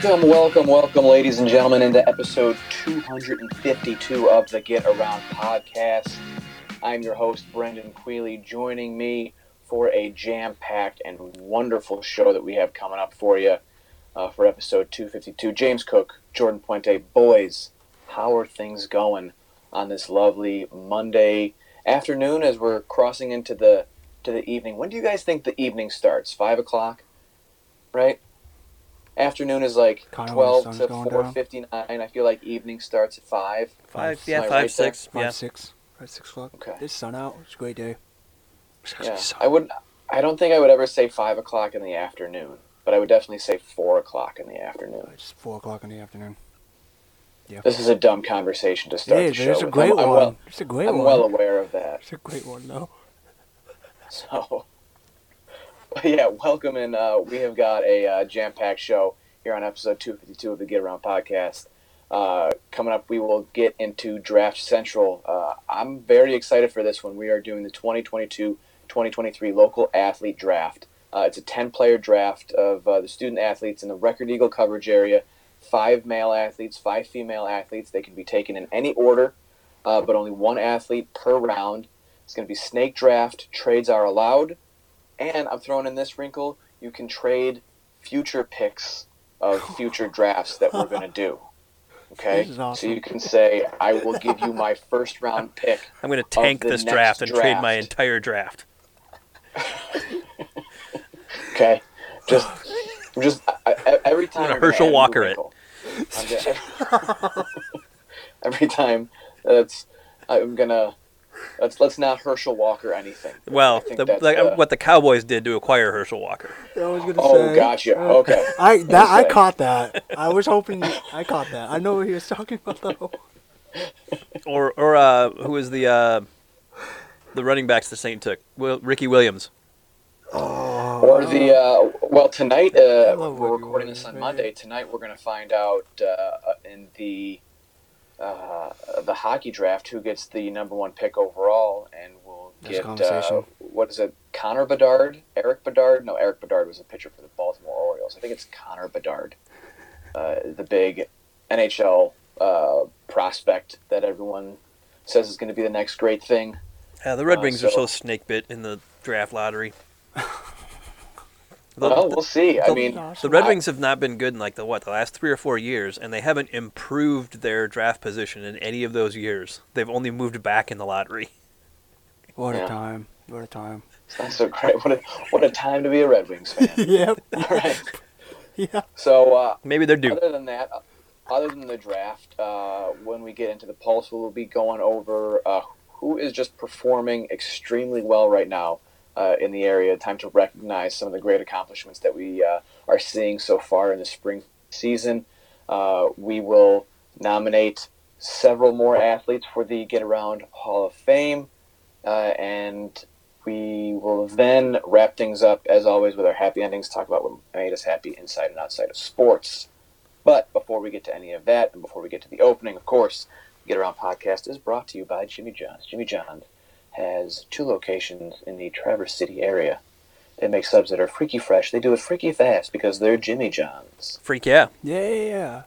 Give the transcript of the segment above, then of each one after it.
Welcome, welcome, welcome, ladies and gentlemen, into episode 252 of the Get Around podcast. I'm your host, Brendan Quealy. Joining me for a jam packed and wonderful show that we have coming up for you uh, for episode 252. James Cook, Jordan Puente. Boys, how are things going on this lovely Monday afternoon as we're crossing into the to the evening? When do you guys think the evening starts? Five o'clock, right? Afternoon is like Kinda twelve to four fifty nine. four down. I feel like evening starts at five. Five, Five, yeah, am I five, right there? six, Five, yeah. six, five, six o'clock. Okay. this sun out. It's a great day. Yeah. I would. I don't think I would ever say five o'clock in the afternoon, but I would definitely say four o'clock in the afternoon. It's four o'clock in the afternoon. Yeah. This is a dumb conversation to start It the is. show It's a great I'm, I'm one. well, it's a great I'm one. well aware of that. It's a great one, though. So, but yeah, welcome and uh, we have got a uh, jam-packed show here on episode 252 of the Get Around podcast. Uh, coming up, we will get into Draft Central. Uh, I'm very excited for this one. We are doing the 2022-2023 local athlete draft. Uh, it's a 10-player draft of uh, the student athletes in the Record Eagle coverage area. Five male athletes, five female athletes. They can be taken in any order, but only one athlete per round. It's going to be snake draft. Trades are allowed. And I'm throwing in this wrinkle you can trade future picks of future drafts that we're going to do. Okay? This is awesome. So you can say, I will give you my first round pick. I'm going to tank this draft and trade my entire draft. Okay? Just, just I, I, every time. gonna Herschel add a new Walker it. wrinkle. I'm gonna- every time that's I'm gonna let's let's not Herschel Walker anything. Well, the, like, uh, what the Cowboys did to acquire Herschel Walker. I was gonna Oh, say. gotcha. uh, Okay. I that I caught that. I was hoping I caught that. I know what he was talking about though. Or, or uh, who was the uh, the running backs the Saint took? Will, Ricky Williams. Oh. Or the uh, well tonight uh, we're recording this on Monday. Tonight we're going to find out uh, in the uh, the hockey draft who gets the number one pick overall, and we'll That's get uh, what is it? Connor Bedard, Eric Bedard? No, Erik Bedard was a pitcher for the Baltimore Orioles. I think it's Connor Bedard, uh, the big NHL uh, prospect that everyone says is going to be the next great thing. Yeah, the Red Uh, Wings are so- so snake bit in the draft lottery. The, Well, we'll see. I mean, the Red I- Wings have not been good in like the what the last three or four years, and they haven't improved their draft position in any of those years. They've only moved back in the lottery. What Yeah. a time. What a time. it's not so great. What a what a time to be a Red Wings fan. yep. All right. Yeah. So uh, Maybe they're due. other than that, uh, other than the draft, uh, when we get into the pulse, we'll be going over uh, who is just performing extremely well right now uh, in the area. Time to recognize some of the great accomplishments that we uh, are seeing so far in the spring season. Uh, we will nominate several more athletes for the Get Around Hall of Fame, uh, and we will then wrap things up as always with our happy endings. Talk about what made us happy inside and outside of sports. But before we get to any of that, and before we get to the opening, of course, Get Around Podcast is brought to you by Jimmy John's. Jimmy John has two locations in the Traverse City area. They make subs that are freaky fresh. They do it freaky fast because they're Jimmy John's. Freak yeah. Yeah.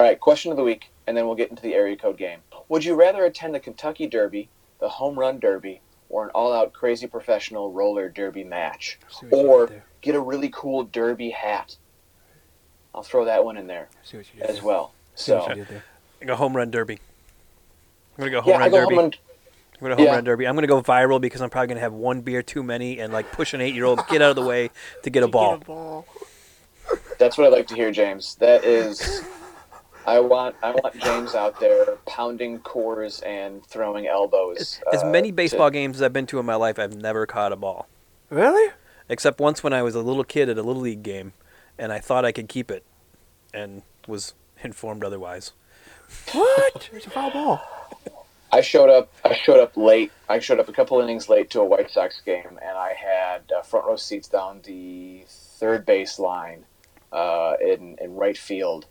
All right, question of the week, and then we'll get into the area code game. Would you rather attend the Kentucky Derby, the Home Run Derby, or an all-out crazy professional roller derby match? See what you Or get a really cool derby hat? I'll throw that one in there See what you did as there. well. See what So you did there. I go home run derby. I'm gonna go home yeah, I run go derby. home and I'm gonna home Yeah. run derby. I'm gonna go viral because I'm probably gonna have one beer too many and like push an eight year old get out of the way to get a ball. ball. That's what I like to hear, James. That is, I want I want James out there pounding cores and throwing elbows. As uh, many to- baseball games as I've been to in my life, I've never caught a ball. Really? Except once when I was a little kid at a little league game, and I thought I could keep it, and was informed otherwise. What? It's a foul ball. I showed up. I showed up late. I showed up a couple innings late to a White Sox game, and I had uh, front row seats down the third base line uh, in in right field.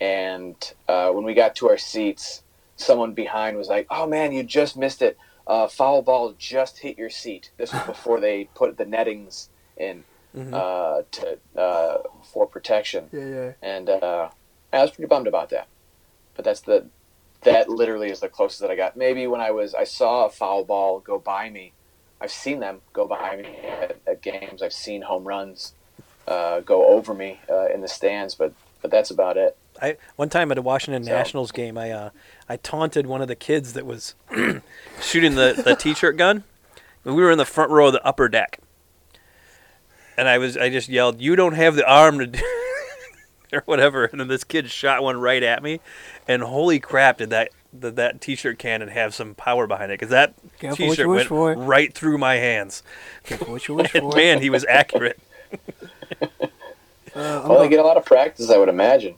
And uh, when we got to our seats, someone behind was like, "Oh man, you just missed it. Uh, foul ball just hit your seat. This was before they put the nettings in. Mhm. uh, to uh, for protection, Yeah, yeah. and uh, I was pretty bummed about that. But that's the that literally is the closest that I got. Maybe when I was I saw a foul ball go by me. I've seen them go by me at, at games. I've seen home runs uh, go over me uh, in the stands, but but that's about it. I one time at a Washington So- Nationals game, I uh, I taunted one of the kids that was shooting the, the t-shirt gun. We were in the front row of the upper deck, and I was I just yelled, "You don't have the arm to do." Or whatever, and then this kid shot one right at me, and holy crap, did that did that t-shirt cannon have some power behind it? Because that Careful t-shirt went for. right through my hands. What you wish And for. man, he was accurate. Uh, I'm Well, they get a lot of practice, I would imagine.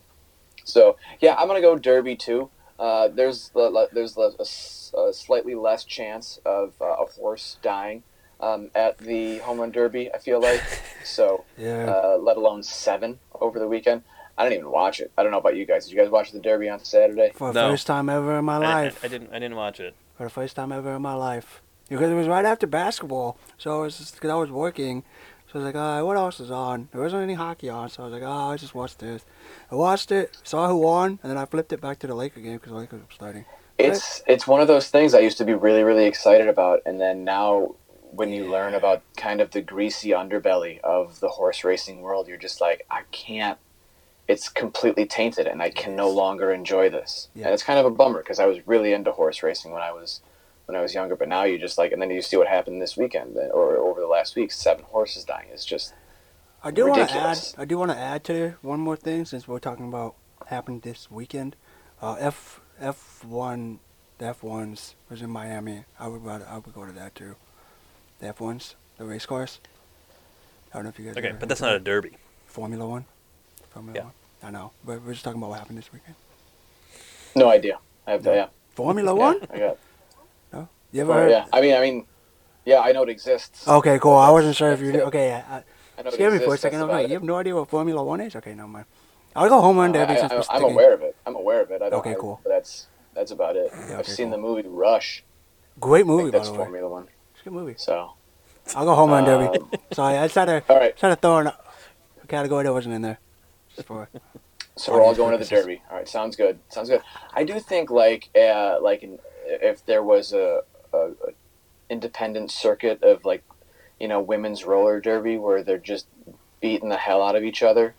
So yeah, I'm gonna go Derby too. Uh, there's the- le- there's the- a, s- a slightly less chance of uh, a horse dying um, at the home run derby. I feel like so. yeah. Uh, let alone seven over the weekend. I didn't even watch it. I don't know about you guys. Did you guys watch the derby on Saturday? for the no. first time ever in my I, life. I didn't I didn't watch it. for the first time ever in my life. Because it was right after basketball, so it was just because I was working. So I was like, uh, what else is on? There wasn't any hockey on, so I was like, oh, I just watched this. I watched it, saw who won, and then I flipped it back to the Laker game because the Lakers were starting. It's it's one of those things I used to be really really excited about, and then now when you learn about kind of the greasy underbelly of the horse racing world, you're just like, I can't. It's completely tainted, and I can no longer enjoy this. Yeah. And it's kind of a bummer because I was really into horse racing when I was when I was younger. But now you just like, and then you see what happened this weekend uh, or over the last week. Seven horses dying. It's just I do want to add. I do want to add to one more thing since we're talking about happened this weekend. Uh, F F one, the F ones was in Miami. I would rather, I would go to that too. The F ones, the race course. I don't know if you guys. Okay, but that's not of a derby. Formula One. Formula Yeah. One. I know, but we're just talking about what happened this weekend. no idea. I have No. yeah. Formula yeah, One. I got. No? You ever Oh, heard? yeah. I mean, I mean, yeah. I know it exists. Okay, cool. I wasn't sure if you did. Okay, yeah. I I, know it me for a second. I that's was like, about you have no idea what Formula One is? Okay, no mind. I'll go home run derby I, since we're am aware of it. I'm aware of it. I don't, Okay, I- cool. but that's that's about it. Yeah, I've okay, seen cool. the movie Rush. Great I movie, think by that's the way. Formula One. It's a good movie. So, I'll go home on derby. um, Sorry, I tried to all right. try to throw in a a category that wasn't in there. Just for So we're all Audience going to the. Derby. All right, sounds good. Sounds good. I do think like uh, like in, if there was a, a, a independent circuit of like you know women's roller derby where they're just beating the hell out of each other.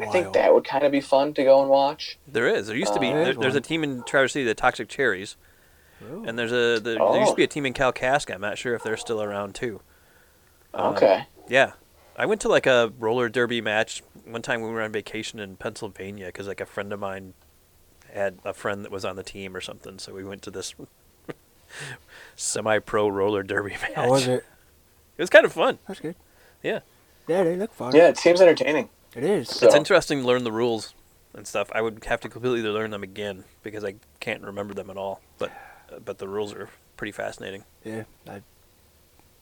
I think that would kind of be fun to go and watch. There is. There used to be. Uh, there, There's there's a team in Traverse City, the Toxic Cherries, Ooh. and there's a there, there Oh. used to be a team in Kalkaska. I'm not sure if they're still around too. Um, Okay. Yeah, I went to like a roller derby match one time when we were on vacation in Pennsylvania because like a friend of mine had a friend that was on the team or something, so we went to this semi-pro roller derby match. How was it? It was kind of fun. That's good. Yeah. Yeah, they look fun. Yeah, it seems entertaining. It is. So- It's interesting to learn the rules and stuff. I would have to completely learn them again because I can't remember them at all. But uh, but the rules are pretty fascinating. Yeah. I,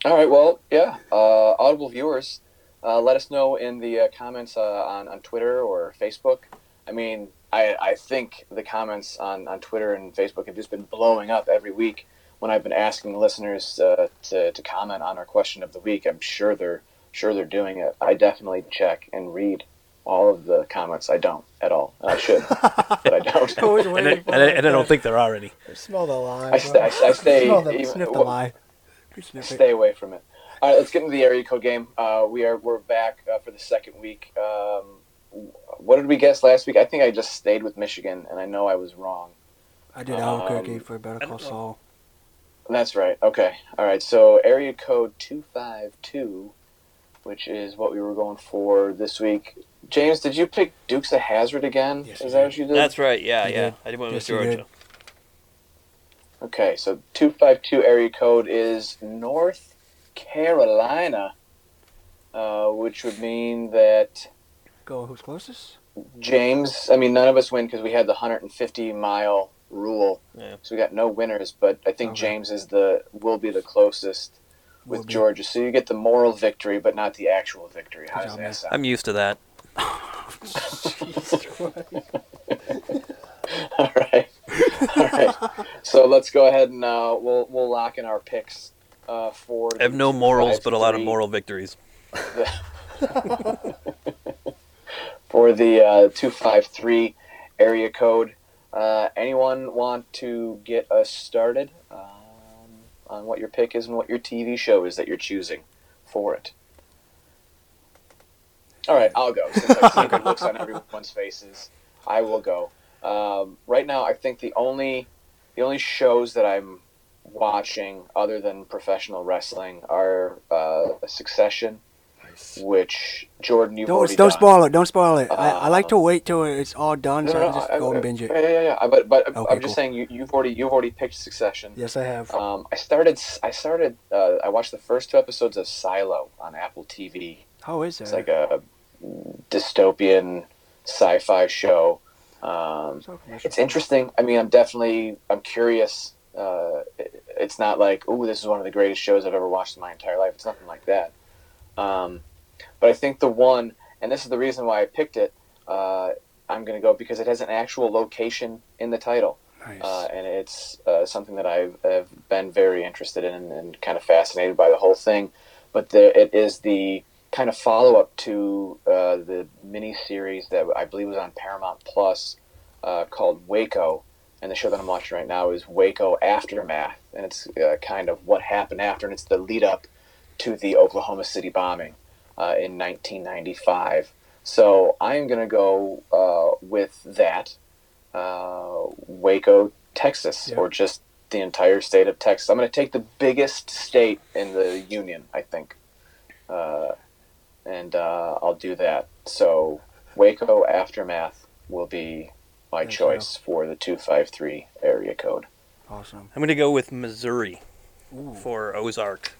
All right. Well, yeah. Uh, audible viewers, uh, let us know in the uh, comments uh, on on Twitter or Facebook. I mean, I I think the comments on on Twitter and Facebook have just been blowing up every week when I've been asking listeners uh, to to comment on our question of the week. I'm sure they're sure they're doing it. I definitely check and read all of the comments. I don't at all. I should, but I don't. Always And I, waiting and, I, and I don't think there are any. Smell the lie. I stay. I, I stay. Smell the, even- sniff the lie. You sniff it. stay away from it. All right, let's get into the area code game. Uh, we are we're back uh, for the second week. Um, what did we guess last week? I think I just stayed with Michigan, and I know I was wrong. I did Albuquerque Um, for a Better Call don't. Saul. That's right. Okay. All right. So area code two five two, which is what we were going for this week. James, did you pick Dukes of Hazzard again? Yes, is that what you did? That's right. Yeah, You yeah. did. I did one Yes, with. Georgia. Okay. So two five two area code is North Carolina, uh, which would mean that Go. Who's closest? James, I mean, none of us win because we had the 150 mile rule, Yeah. so we got no winners. But I think Okay. James is the will be the closest with Will be. Georgia. So you get the moral victory, but not the actual victory. How does that sound? I'm used to that. All right, all right. So let's go ahead and uh, we'll we'll lock in our picks uh, for. I have no morals, but a lot of moral victories. For the uh, 253 area code. Uh, anyone want to get us started um, on what your pick is and what your TV show is that you're choosing for it? All right, I'll go. Since I see good looks on everyone's faces, I will go. Um, right now, I think the only the only shows that I'm watching other than professional wrestling are uh, Succession, Nice. which Jordan you've Don't already don't done. spoil it. Don't spoil it. I, I like to Uh, wait till it's all done so I can just I- go I- and binge it. Yeah, yeah, yeah. But but Okay, I'm just cool. saying you, you've already you've already picked Succession. Yes, I have. Um, I started I started uh, I watched the first two episodes of Silo on Apple TV. How is It's like a dystopian sci-fi show. Um, it's interesting. I mean, I'm definitely I'm curious. Uh, it- it's not like oh, this is one of the greatest shows I've ever watched in my entire life. It's nothing like that. Um, but I think the one, and this is the reason why I picked it. Uh, I'm going to go because it has an actual location in the title, Nice. uh, and it's uh, something that I've, have been very interested in and, and kind of fascinated by the whole thing. But the, it is the kind of follow up to uh, the mini series that I believe was on Paramount Plus uh, called Waco, and the show that I'm watching right now is Waco Aftermath, and it's uh, kind of what happened after, and it's the lead up to the Oklahoma City bombing uh, in 1995. So I'm going to go uh, with that, uh, Waco, Texas, Yeah. or just the entire state of Texas. I'm going to take the biggest state in the union, I think, uh, and uh, I'll do that. So Waco Aftermath will be my Thank choice for the 253 area code. awesome. I'm going to go with Missouri Ooh. for Ozark.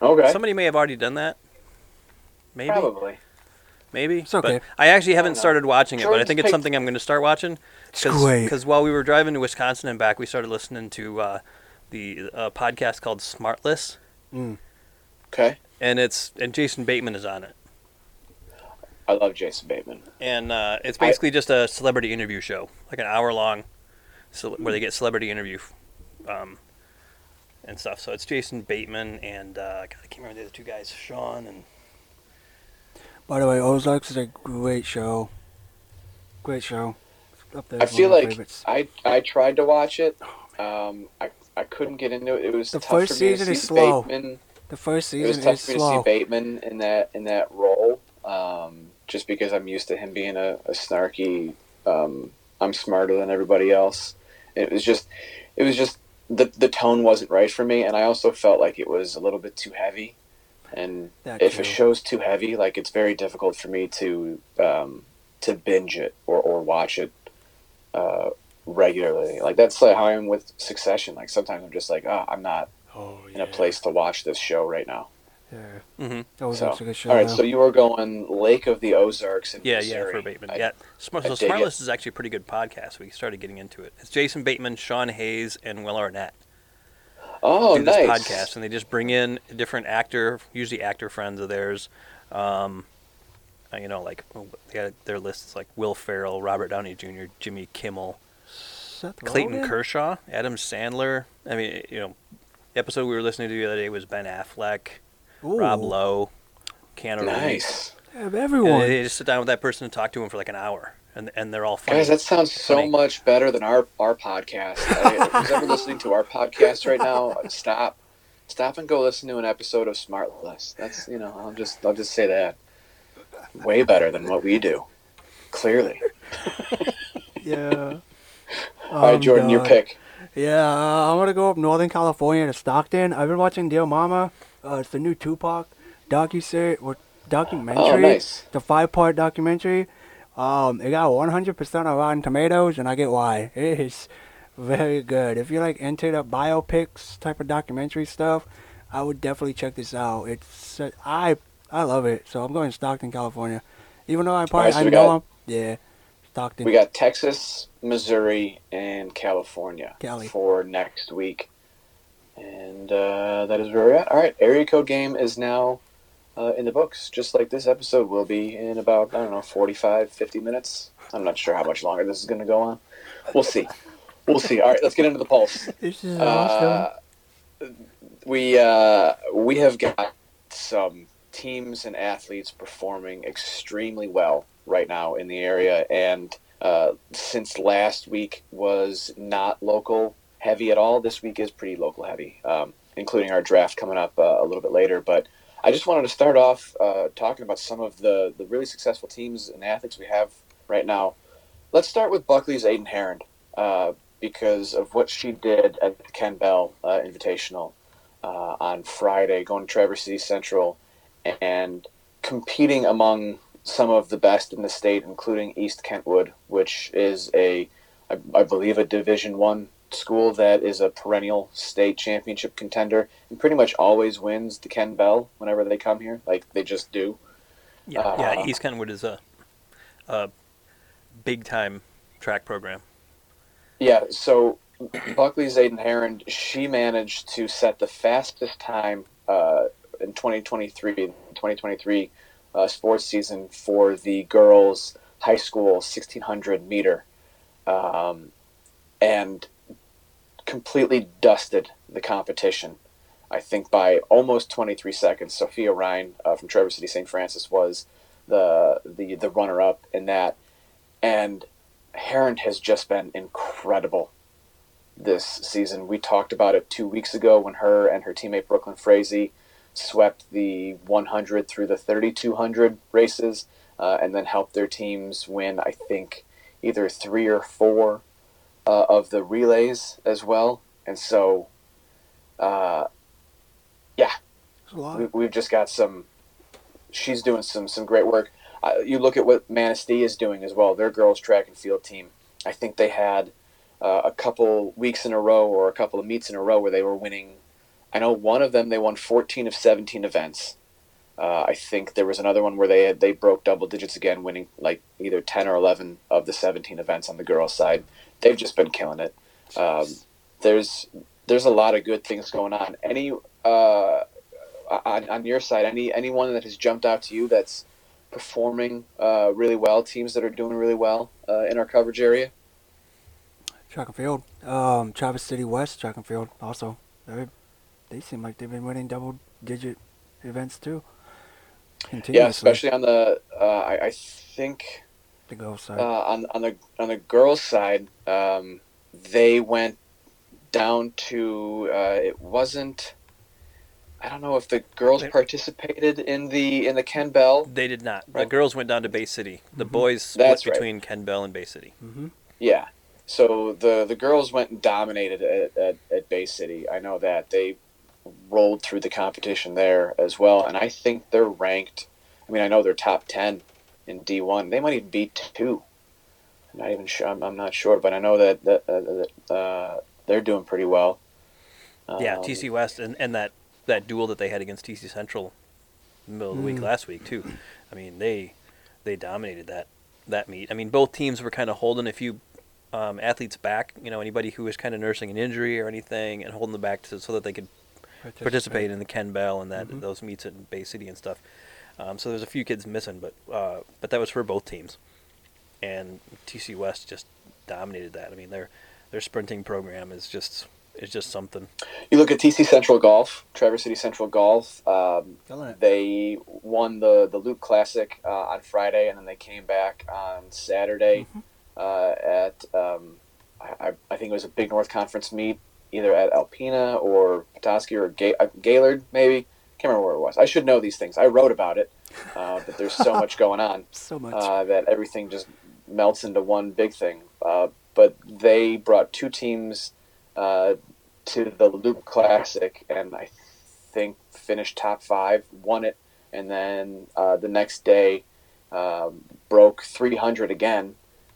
Okay. Somebody may have already done that. Maybe. Probably. Maybe. It's okay. But I actually haven't know. started watching it, but I think it's something I'm going to start watching. It's great. Because while we were driving to Wisconsin and back, we started listening to uh, the uh, podcast called Smartless, Mm. Okay. and it's and Jason Bateman is on it, I love Jason Bateman. and uh, it's I- basically just a celebrity interview show, like an hour long, so, where they get celebrity interview, um, and stuff. So it's Jason Bateman and uh, God, I can't remember the other two guys, Sean and By the way, Ozarks is a great show. Great show. Up there I feel like favorites. I I tried to watch it. Um, I I couldn't get into it. It was The tough first for me to season see is slow. Bateman. the first It was season tough is for me to slow. see Bateman in that in that role. Um, just because I'm used to him being a, a snarky. Um, I'm smarter than everybody else. It was just, it was just the the tone wasn't right for me, and I also felt like it was a little bit too heavy. And That if too. a show's too heavy, like it's very difficult for me to um, to binge it or, or watch it uh, regularly. Like that's like how I am with Succession. Like sometimes I'm just like, oh, I'm not oh, in a place to watch this show right now. Yeah. mm-hmm. Ozarks So, is a good show. all right, now. so you were going Lake of the Ozarks in Yeah, Missouri. yeah, for Bateman. I- yeah, Smart, so dig it. Smartless is actually a pretty good podcast. We started getting into it. It's Jason Bateman, Sean Hayes, and Will Arnett Oh, do this podcast, and they just bring in a different actor, usually actor friends of theirs. Um, uh, you know, like oh, they got their lists like Will Ferrell, Robert Downey Jr., Jimmy Kimmel, Seth Clayton Rogen? Kershaw, Adam Sandler. I mean, you know, the episode we were listening to the other day was Ben Affleck, Ooh. Rob Lowe, Keanu Reeves. Nice. Have And everyone. they just sit down with that person and talk to him for like an hour, and and they're all funny. Guys, that sounds so Funny. much better than our, our podcast. I, who's ever listening to our podcast right now, stop. Stop and go listen to an episode of Smartless. That's you know, I'll just I'll just say that. Way better than what we do. Clearly. yeah. All right, Um, Jordan, your pick. Yeah, uh, I'm gonna go up Northern California to Stockton. I've been watching Dear Mama. Uh, it's the new Tupac docu or documentary. Oh, nice. The five-part documentary. Um, it got 100% of Rotten Tomatoes, and I get why. It is very good. If you like into the biopics type of documentary stuff, I would definitely check this out. It's uh, I I love it. So I'm going to Stockton, California. Even though I probably so I know got- I'm yeah, Stockton. We got Texas, Missouri, and California Cali. for next week. And uh, that is where we're at. All right, area code game is now uh, in the books, just like this episode will be in about, I don't know, 45, 50 minutes. I'm not sure how much longer this is going to go on. We'll see. We'll see. All right, let's get into the pulse. this is awesome. Uh, we uh, we have got some teams and athletes performing extremely well right now in the area, and uh, since last week was not local heavy at all, this week is pretty local heavy, um, including our draft coming up uh, a little bit later. But I just wanted to start off uh, talking about some of the, the really successful teams and athletes we have right now. Let's start with Buckley's Aiden Heron uh, because of what she did at the Ken Bell uh, Invitational uh, on Friday, going to Traverse City Central and competing among some of the best in the state, including East Kentwood, which is a, I, I believe, a Division One school that is a perennial state championship contender and pretty much always wins the Ken Bell whenever they come here. Like they just do. Yeah, Uh, yeah. East Kentwood is a, a big time track program. Yeah, so Buckley's Aiden Heron, she managed to set the fastest time uh, in 2023, 2023 uh, sports season for the girls' high school 1600 meter, um, and completely dusted the competition. I think by almost 23 seconds. Sophia Ryan uh, from Traverse City St. Francis was the the the runner up in that, and Heron has just been incredible this season. We talked about it two weeks ago when her and her teammate Brooklyn Frazee swept the 100 through the 3200 races, uh, and then helped their teams win. I think either three or four uh, of the relays as well. And so, uh, lot. we, we've just got some. She's doing some some great work. Uh, you look at what Manistee is doing as well. Their girls track and field team. I think they had uh, a couple weeks in a row or a couple of meets in a row where they were winning. I know one of them they won 14 of 17 events. Uh, I think there was another one where they had, they broke double digits again, winning like either 10 or 11 of the 17 events on the girls' side. They've just been killing it. Um, there's there's a lot of good things going on. Any uh, on, on your side, any anyone that has jumped out to you that's performing uh, really well, teams that are doing really well uh, in our coverage area? Track and field. Um, Traverse City West track and field also. They they seem like they've been winning double digit events too. Continuously. Yeah, especially on the uh, I, I think the girls side. uh, on on the on the girls' side, um, they went down to uh, it wasn't. I don't know if the girls participated in the in the Ken Bell. They did not. The girls went down to Bay City. The Mhm. boys split That's right. between Ken Bell and Bay City. mm-hmm. Yeah. So the the girls went and dominated at, at, at Bay City. I know that they rolled through the competition there as well, and I think they're ranked. I mean, I know they're top ten in D one. They might even be two. I'm not even sure. I'm, I'm not sure, but I know that that, uh, that uh, they're doing pretty well. yeah, Um, TC West and, and that, that duel that they had against TC Central in the middle of the week Mm. last week too. I mean, they they dominated that that meet. I mean, both teams were kind of holding a few um, athletes back. You know, anybody who was kind of nursing an injury or anything, and holding them back to, so that they could participate in the Ken Bell and that Mhm. those meets in Bay City and stuff. Um, so there's a few kids missing, but uh, but that was for both teams, and TC West just dominated that. I mean, their their sprinting program is just is just something. You look at TC Central Golf, Traverse City Central Golf. Um, They won the the Luke Classic uh, on Friday, and then they came back on Saturday uh, at um, I, I- I think it was a Big North Conference meet, either at Alpena or Petoskey or Ga- uh, Gaylord, maybe. Can't remember where it was. I should know these things. I wrote about it, uh, but there's so much going on So much. uh, that everything just melts into one big thing. Uh, but they brought two teams uh, to the Loop Classic, and I think finished top five, won it, and then uh, the next day um, broke 300 again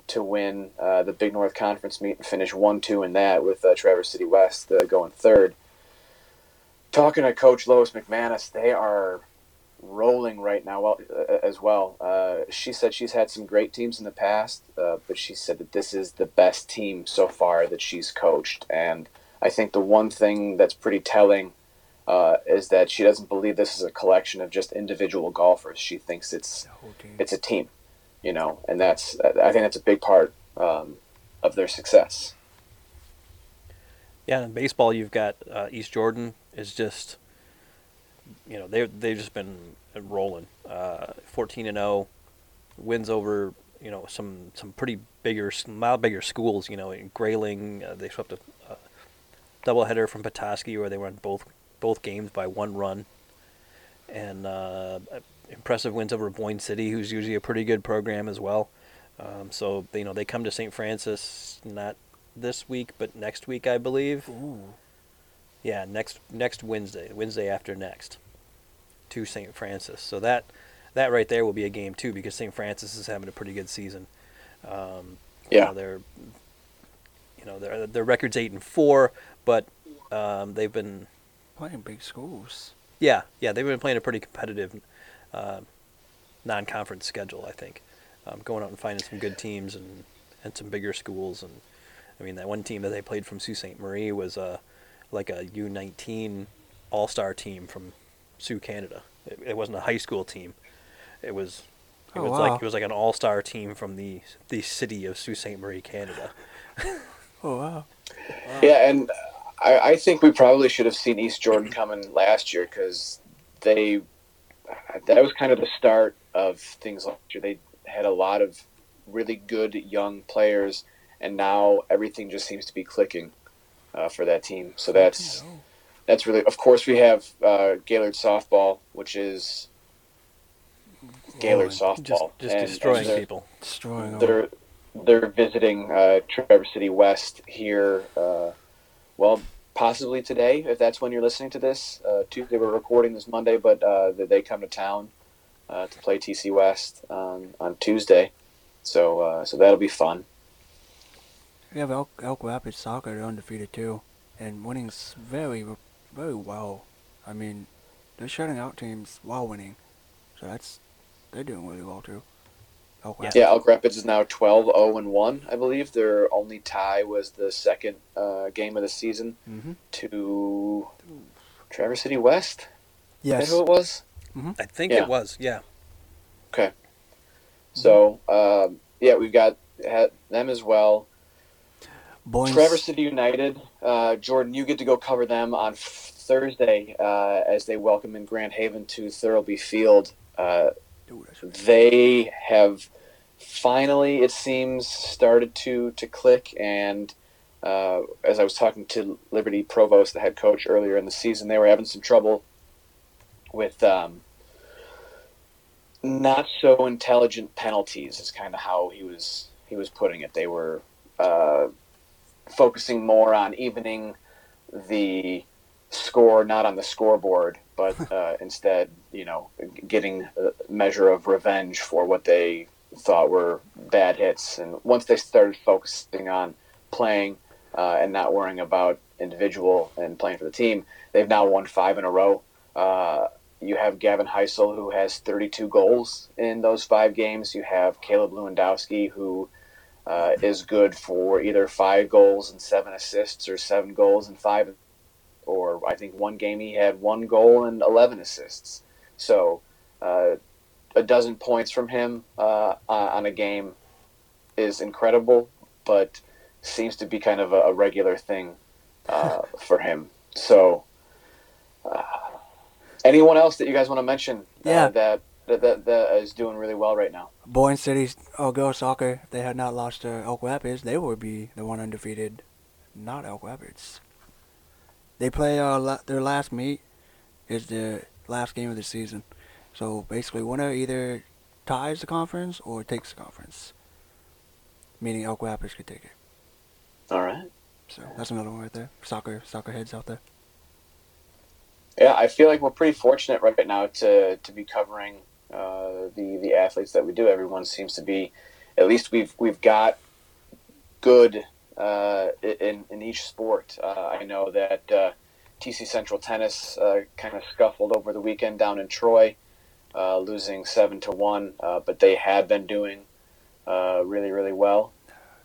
to win uh, the Big North Conference meet and finish one two in that with uh, Traverse City West uh, going third. Talking to Coach Lois McManus, they are rolling right now well, uh, as well. Uh, she said she's had some great teams in the past, uh, but she said that this is the best team so far that she's coached. And I think the one thing that's pretty telling uh, is that she doesn't believe this is a collection of just individual golfers. She thinks it's the whole team. it's a team, you know, and that's I think that's a big part um, of their success. Yeah, in baseball, you've got uh, East Jordan is just you know, they they've just been rolling. Uh, 14 and 0, wins over you know some some pretty bigger, mild bigger schools. You know, in Grayling, uh, they swept a, a doubleheader from Petoskey where they won both both games by one run, and uh, impressive wins over Boyne City, who's usually a pretty good program as well. Um, so you know they come to St. Francis not this week, but next week, I believe. Ooh. Yeah, next next Wednesday, Wednesday after next, to St. Francis. So that that right there will be a game too because St. Francis is having a pretty good season. Um, you Yeah. know, they're you know their their record's eight and four, but um, they've been Playing big schools. yeah yeah they've been playing a pretty competitive uh, non-conference schedule. I think um, going out and finding some good teams and and some bigger schools and I mean that one team that they played from Sault Ste. Marie was uh, like a U19 all-star team from Soo, Canada. It, it wasn't a high school team. It was it Oh, was wow. like it was like an all-star team from the the city of Sault Ste. Marie, Canada. Oh wow. Yeah, and I, I think we probably should have seen East Jordan coming last year because they that was kind of the start of things last year. They had a lot of really good young players, and now everything just seems to be clicking uh, for that team. So that's that's really. Of course, we have uh, Gaylord softball, which is Gaylord Boy, softball, Just just and- and destroying they're- people. destroying they're they're visiting uh, Traverse City West here. Uh, well, possibly today, if that's when you're listening to this. Uh, Tuesday we're recording this Monday, but uh, they- come to town uh, to play TC West on, on Tuesday. So uh, so that'll be fun. We have Elk, Elk Rapids soccer. They're undefeated too, and winning very, very well. I mean, they're shutting out teams while winning, so that's they're doing really well too. Elk Yeah. Rapids. Yeah, Elk Rapids is now 12 0 and 1, I believe. Their only tie was the second uh, game of the season Mm-hmm. to Traverse City West. Yes. that who it was? I think Yeah. it was. Yeah. Okay. So um, yeah, we've got had them as well. Boys. Traverse City United, uh, Jordan, you get to go cover them on Thursday uh, as they welcome in Grand Haven to Thirlby Field. Uh, Dude, that's- they have finally, it seems, started to to click. And uh, as I was talking to Liberty Provost, the head coach, earlier in the season, they were having some trouble with um, not so intelligent penalties. Is kind of how he was he was putting it. They were uh, focusing more on evening the score, not on the scoreboard, but uh, instead, you know, getting a measure of revenge for what they thought were bad hits. And once they started focusing on playing uh, and not worrying about individual and playing for the team, they've now won five in a row. Uh, you have Gavin Heisel, who has 32 goals in those five games. You have Caleb Lewandowski, who uh, is good for either five goals and seven assists or seven goals and five or I think one game he had one goal and 11 assists. So uh, a dozen points from him uh, on a game is incredible, but seems to be kind of a, a regular thing uh, for him. So uh, anyone else that you guys want to mention uh, Yeah. that, that, that, that is doing really well right now? Boyne City's oh, girls soccer. If they had not lost to Elk Rapids, they would be the one undefeated, not Elk Rapids. They play uh, la- their last meet is the last game of the season. So basically, winner either ties the conference or takes the conference. Meaning Elk Rapids could take it. All right. So that's another one right there. Soccer, soccer heads out there. Yeah, I feel like we're pretty fortunate right now to to be covering uh, the the athletes that we do. Everyone seems to be, at least we've we've got good uh, in in each sport. Uh, I know that uh, TC Central Tennis uh, kind of scuffled over the weekend down in Troy, uh, losing seven to one, uh, but they had been doing uh, really really well.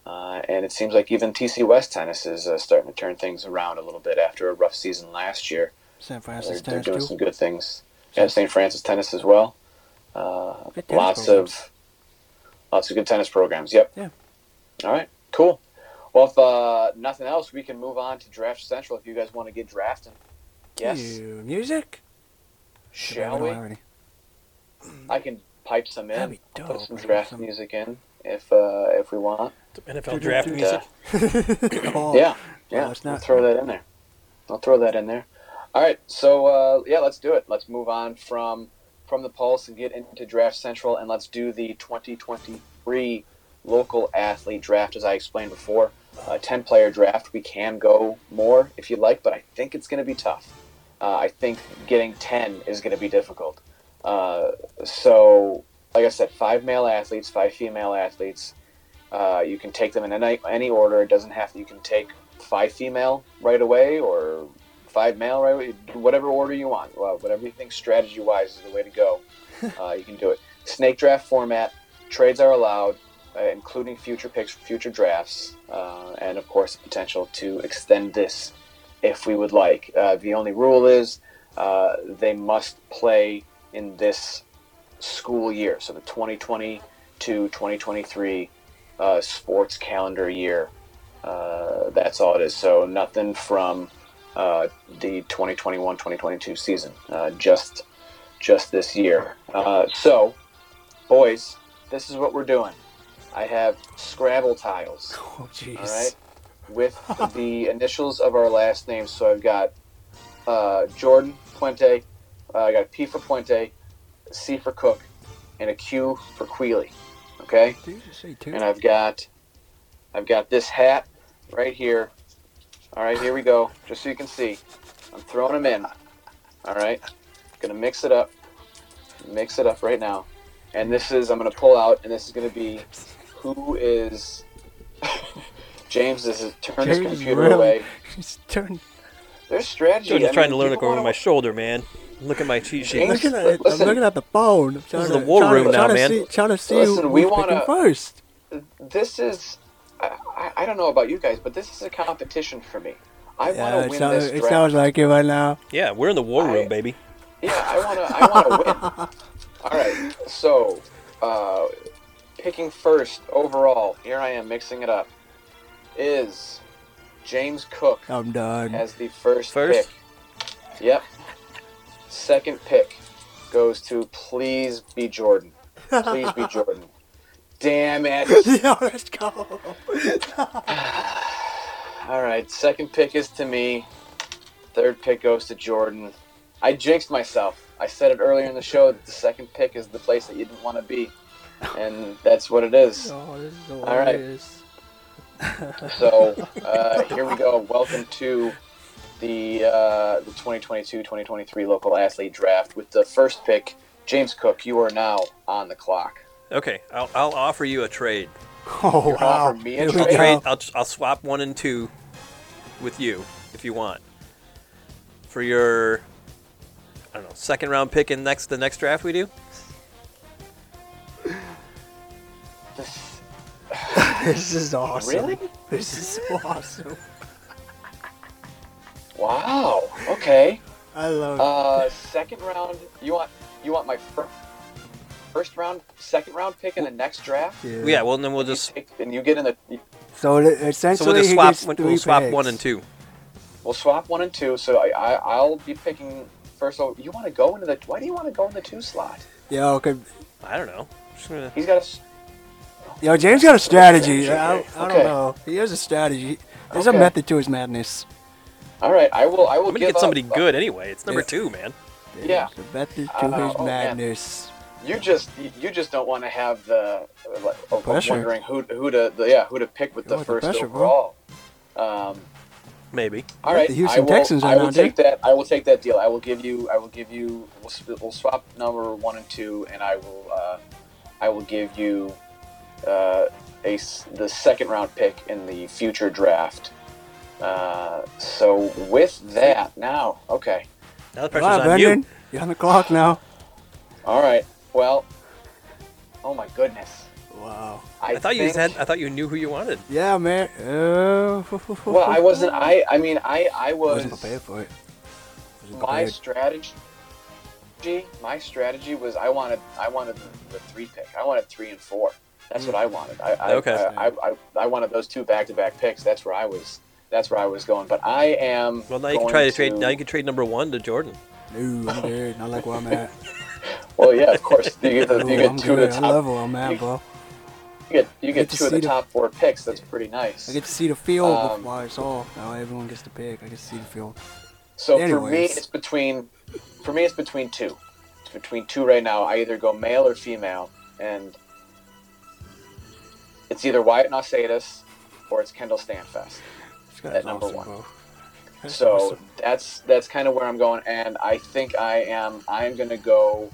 Uh, and it seems like even TC West Tennis is uh, starting to turn things around a little bit after a rough season last year. San They're, Francis they're doing too. some good things. Yeah, St. Francis tennis as well. Uh, lots programs. of lots of good tennis programs. Yep. Yeah. All right. Cool. Well, if uh, nothing else, we can move on to Draft Central. If you guys want to get drafting. Yes. Ew, music. Shall we? have any. I can pipe some That'd in. be dope. put some draft some- music in if uh, if we want. NFL draft music. oh, Yeah, yeah. it's I'll not- throw that in there. I'll throw that in there. All right, so uh, yeah, let's do it. Let's move on from from the pulse and get into Draft Central, and let's do the 2023 local athlete draft, as I explained before. A 10 player draft. We can go more if you'd like, but I think it's going to be tough. Uh, I think getting 10 is going to be difficult. Uh, so, like I said, five male athletes, five female athletes. Uh, you can take them in any, any order. It doesn't have to. You can take five female right away or five male right away. Whatever order you want. Well, whatever you think strategy wise is the way to go. Uh, you can do it. Snake draft format. Trades are allowed, including future picks future drafts, uh, and of course, the potential to extend this if we would like. Uh, the only rule is uh, they must play in this school year, so the 2022 2023 uh, sports calendar year. Uh, that's all it is. So nothing from uh, the 2021-2022 season. Uh, just just this year. Uh, so, boys, this is what we're doing. I have Scrabble tiles. Oh, jeez. All right, with the initials of our last names. So I've got uh, Jordan Puente. Uh, I got a P for Puente, C for Cook, and a Q for Quealy. Okay, Did you just say and I've got I've got this hat right here. All right, here we go. Just so you can see, I'm throwing them in. All right, gonna mix it up. Mix it up right now, and this is I'm gonna pull out, and this is gonna be who is. James is turn his computer really? away. He's turned. There's strategy. Jordan's I trying mean, to learn to go over wanna- my shoulder, man. Look at my cheat sheet. James- Looking at it, listen. I'm looking at the phone. I'm trying is to, the war trying room to, now, trying man. To see, trying to see Listen, who's we picking wanna- first. This is. I, I, I don't know about you guys, but this is a competition for me. I Yeah, want to it, win sounds, this it sounds like it right now. Yeah, we're in the war I- room, baby. Yeah, I want to. I want to win. All right. So, uh, picking first overall. Here I am mixing it up. Is James Cook I'm done. as the first, First? pick. Yep. Second pick goes to please be Jordan. Please be Jordan. Damn it. yeah, let's go. All right. Second pick is to me. Third pick goes to Jordan. I jinxed myself. I said it earlier in the show that the second pick is the place that you didn't want to be, and that's what it is. Oh, this is All right. So uh, here we go. Welcome to the uh, the 2022-2023 local athlete draft with the first pick. James Cook, you are now on the clock. Okay, I'll, I'll offer you a trade. Oh, You're wow. me a trade? Trade. I'll, I'll swap one and two with you if you want for your I don't know second round pick in next the next draft we do. This, This is awesome. Really? This is so awesome. wow. Okay. I love Uh, second round. You want you want my fir- first round, second round pick in the next draft? it. Yeah, well then we'll just take- and you get in the. So th- so essentially, we'll just he swap gets we'll swap picks. one and two. We'll swap one and two. So I, I I'll be picking first. Oh, you want to go into the? Why do you want to go in the two slot? Yeah, okay. I don't know. Gonna- He's got a. s- Yo, James got a strategy. I, I Okay. don't know. He has a strategy. There's a method to his madness. All right, I will. I will I'm gonna give get somebody up, uh, good anyway. It's number Yeah. two, man. There's Yeah. a method to Uh, his oh, man. madness. You just you just don't want to have the uh, like, of pressure. wondering who who to the, yeah who to pick with You the want the first pressure, bro. overall. Um, Maybe. All right. The Houston I will, Texans I will now, take that. I will take that deal. I will give you. I will give you. We'll, we'll swap number one and two, and I will. Uh, I will give you uh, a s- the second round pick in the future draft. Uh, so with that, now okay, Now the pressure's on, on Brendan. you. You're on the clock now. all right. Well, oh my goodness. Wow. I, I thought you said. I thought you knew who you wanted. Yeah, man. Uh, Well, I wasn't. I. I mean, I. I was. wasn't prepared for it. Wasn't my strategy. My strategy was I wanted. I wanted the, the three pick. I wanted three and four. That's what I wanted. I. I Okay. I, I, I, I wanted those two back to back picks. That's where I was. That's where I was going. But I am. Well, now you can try to trade. Now you can trade number one to Jordan. No, I'm good. I like where I'm at. Well, yeah, of course. You get, the, Ooh, you get I'm two of good. the I top. love where I'm at, you- bro. You get you get get to two of the the- top four picks. That's pretty nice. I get to see the field Um, before it's all. Now everyone gets to pick. I get to see the field. So for me, it's between for me it's between two. It's between two right now. I either go male or female, and it's either Wyatt Nausadis or it's Kendall Stanfest. At number awesome, one. bro. That's So awesome. that's that's kind of where I'm going, and I think I am. I'm gonna go.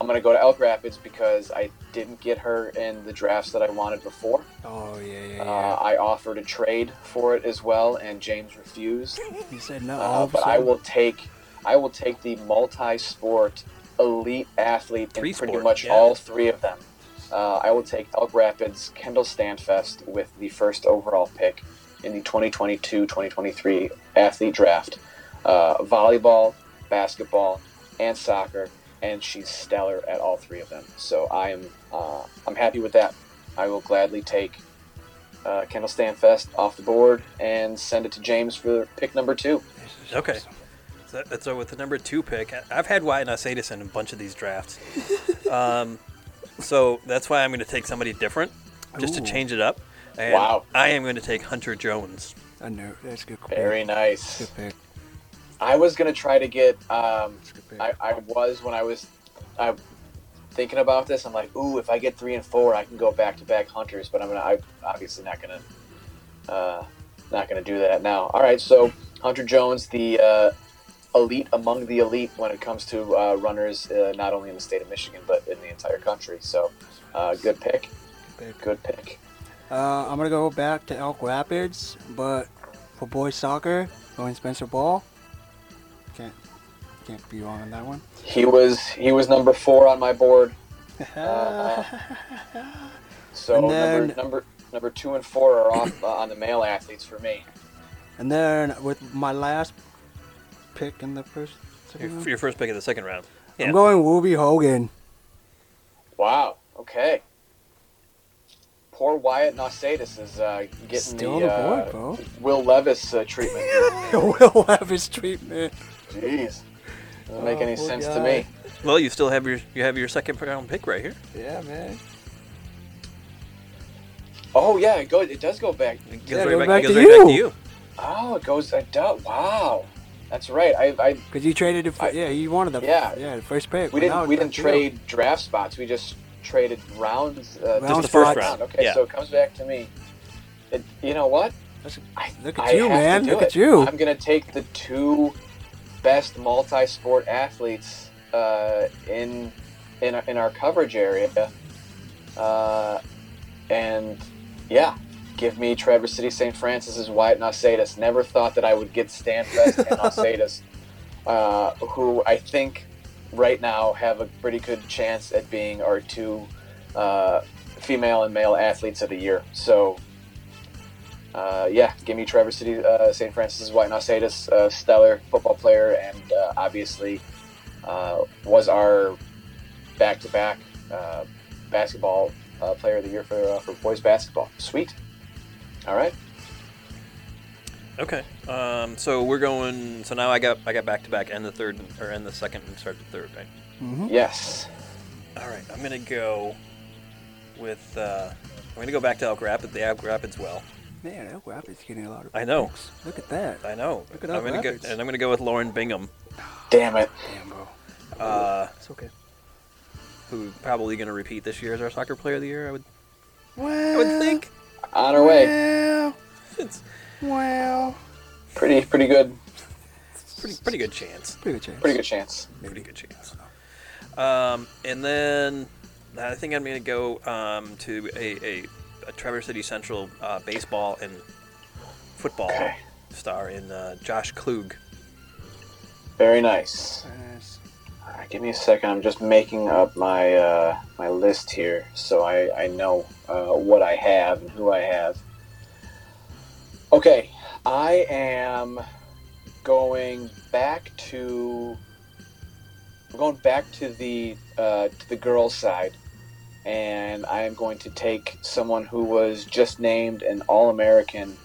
I'm gonna go to Elk Rapids because I didn't get her in the drafts that I wanted before. Oh yeah, yeah, Uh. I offered a trade for it as well, and James refused. he said no. Uh, all of a but I will take I will take the multi-sport elite athlete in pretty much yeah. all three of them. Uh, I will take Elk Rapids Kendall Stanfest with the first overall pick in the 2022-2023 athlete draft. Uh, volleyball, basketball, and soccer, and she's stellar at all three of them. So I am uh, I'm happy with that. I will gladly take uh, Kendall Stanfest off the board and send it to James for pick number two. Okay. So, so with the number two pick, I- I've had Wyatt Nausadis in a bunch of these drafts. um, so that's why I'm going to take somebody different, just Ooh. to change it up. And Wow. I am going to take Hunter Jones. I know. That's a good. pick. Very nice. Good pick. I was gonna try to get. Um, That's a good pick. I, I was when I was, I thinking about this. I'm like, ooh, if I get three and four, I can go back to back hunters. But I'm gonna. I obviously not gonna. Uh, not gonna do that now. All right, so Hunter Jones, the uh, elite among the elite when it comes to uh, runners, uh, not only in the state of Michigan but in the entire country. So, uh, good pick. Good pick. Uh, I'm gonna go back to Elk Rapids, but for boys soccer, going Spencer Ball. Can't can't be wrong on that one. He was he was number four on my board. Uh, So then- number number number two and four are off uh, on the male athletes for me. and then with my last pick in the first. second Your, round, your first pick of the second round. Yeah. I'm going Ruby Hogan. Wow. Okay. Poor Wyatt Nausadis is uh, getting Still the the board, uh, bro. Will Levis uh, treatment. will Levis treatment. Jeez, doesn't make Oh, any sense guy. to me. Well, you still have your you have your second round pick right here. Yeah, man. Oh yeah, it goes. It does go back. It goes Yeah, right goes back, back it goes to right back to you. you. Oh, it goes. It does. Wow, that's right. I, I Because you traded it for, I- yeah, you wanted the Yeah. yeah the first pick. we didn't we didn't back to you. trade draft spots. We just traded rounds. Uh, Round the first spots. round. Okay, Yeah. so it comes back to me. It, you know what? That's- I, Look at I you, have man. Look it. at you. I'm gonna take the two best multi-sport athletes uh, in in our, in our coverage area, uh, and yeah, give me Traverse City St. Francis's Wyatt Nausadis. Never thought that I would get Stanfest and Nausadis, uh, who I think right now have a pretty good chance at being our two uh, female and male athletes of the year. So uh, yeah, give me Traverse City, uh, St. Francis Wyatt Nausadis, uh, stellar football player, and uh, obviously uh, was our back-to-back uh, basketball uh, player of the year for uh, for boys basketball. Sweet. All right. Okay. Um, so we're going. So now I got I got back to back and the third or and the second and start the third, right? Mhm. Yes. All right. I'm gonna go with. Uh, I'm gonna go back to Elk Rapids. The Elk Rapids well. Man, Elk Rapids getting a lot of. I know. picks. Look at that. I know. Look at I'm gonna go, and I'm gonna go with Lauren Bingham, Damn it. Damn, bro. uh, It's okay. who probably gonna repeat this year as our soccer player of the year. I would. Well, I would think. On our way. Well, It's well, Pretty pretty good. pretty pretty good chance. pretty good chance. Pretty good chance. Pretty good chance. Um, and then I think I'm gonna go um, to a, a, a Traverse City Central uh, baseball and football Okay. star in uh, Josh Klug. Very nice. Yes. Right, give me a second. I'm just making up my uh, my list here, so I I know uh, what I have and who I have. Okay, I am going back to. I'm going back to the uh, to the girls' side, and I am going to take someone who was just named an All-American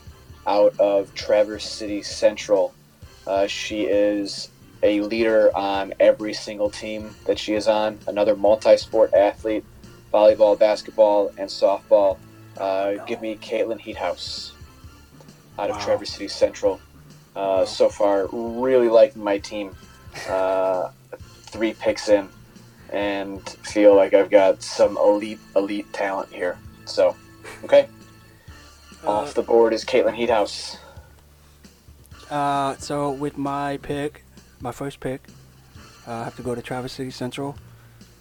out of Traverse City Central. Uh, she is a leader on every single team that she is on. Another multi-sport athlete, volleyball, basketball, and softball. Uh, give me Caitlin Heathouse out of Wow. Traverse City Central. Uh, Wow. So far, really liking my team. Uh, three picks in, and feel like I've got some elite, elite talent here. So, okay, off the board is Caitlin Heathouse. Uh, so with my pick, my first pick, uh, I have to go to Traverse City Central.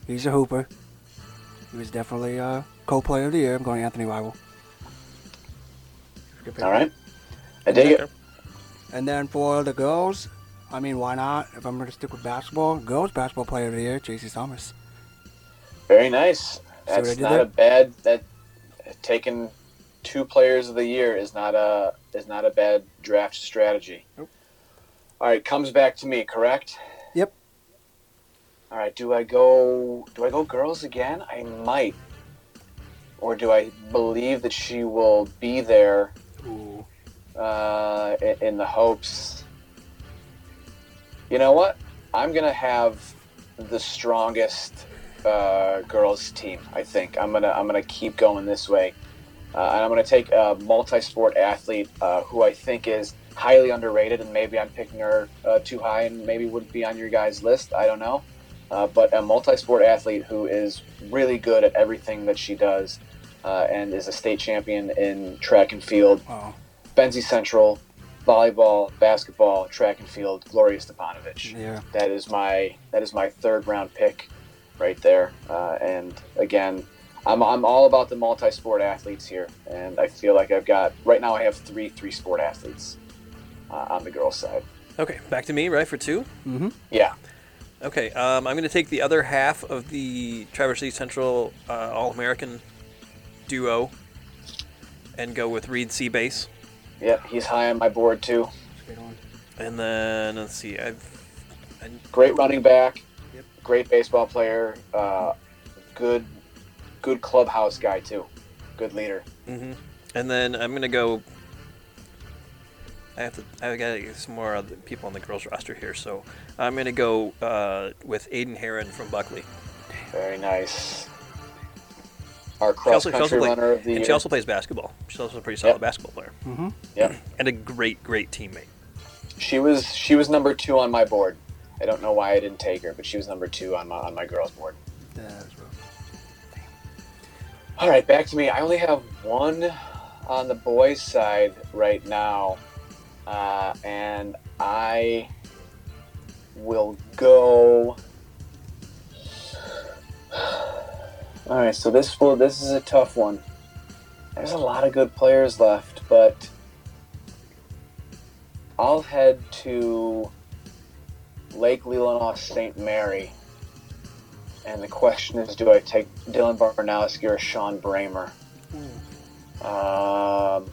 He's a hooper. He was definitely a co-player of the year. I'm going Anthony pick. All right, I dig it. And then for the girls, I mean, why not? If I'm going to stick with basketball, girls basketball player of the year, JC Thomas. Very nice. See what I That's not there? a bad. That taking two players of the year is not a is not a bad draft strategy. Nope. All right, comes back to me, correct? Yep. All right, do I go? Do I go girls again? I might. Or do I believe that she will be there Ooh. uh, in, in the hopes? You know what? I'm gonna have the strongest uh, girls team. I think I'm gonna I'm gonna keep going this way, uh, and I'm gonna take a multi-sport athlete uh, who I think is highly underrated, and maybe I'm picking her uh, too high, and maybe wouldn't be on your guys' list. I don't know, uh, but a multi-sport athlete who is really good at everything that she does, uh, and is a state champion in track and field. Wow. Benzie Central, volleyball, basketball, track and field, Gloria Stepanovich. Yeah. That is my that is my third round pick, right there. Uh, and again, I'm, I'm all about the multi sport athletes here, and I feel like I've got right now I have three three sport athletes uh, on the girls' side. Okay, back to me, right, for two? Mm-hmm. Yeah, Okay, um, I'm going to take the other half of the Traverse City Central uh, All American duo and go with Reed Seabase. yep, he's high on my board too. And then, let's see, I've. I, Great running back, Yep. great baseball player, uh, good good clubhouse guy too, good leader. hmm And then I'm going to go. I have to. I got to get some more other people on the girls roster here, so I'm going to go uh, with Aiden Heron from Buckley. Very nice. Our cross also, she also country play- runner of the and year. she also plays basketball. She's also a pretty solid Yep. basketball player Mm-hmm. Yep. and a great, great teammate. She was she was number two on my board. I don't know why I didn't take her, but she was number two on my on my girls board. Yeah, that's rough. All right, back to me. I only have one on the boys' side right now, uh, and I will go. All right, so this will this is a tough one. There's a lot of good players left, but I'll head to Lake Leelanau St. Mary. And the question is, do I take Dylan Barnowski or Sean Bramer? Um,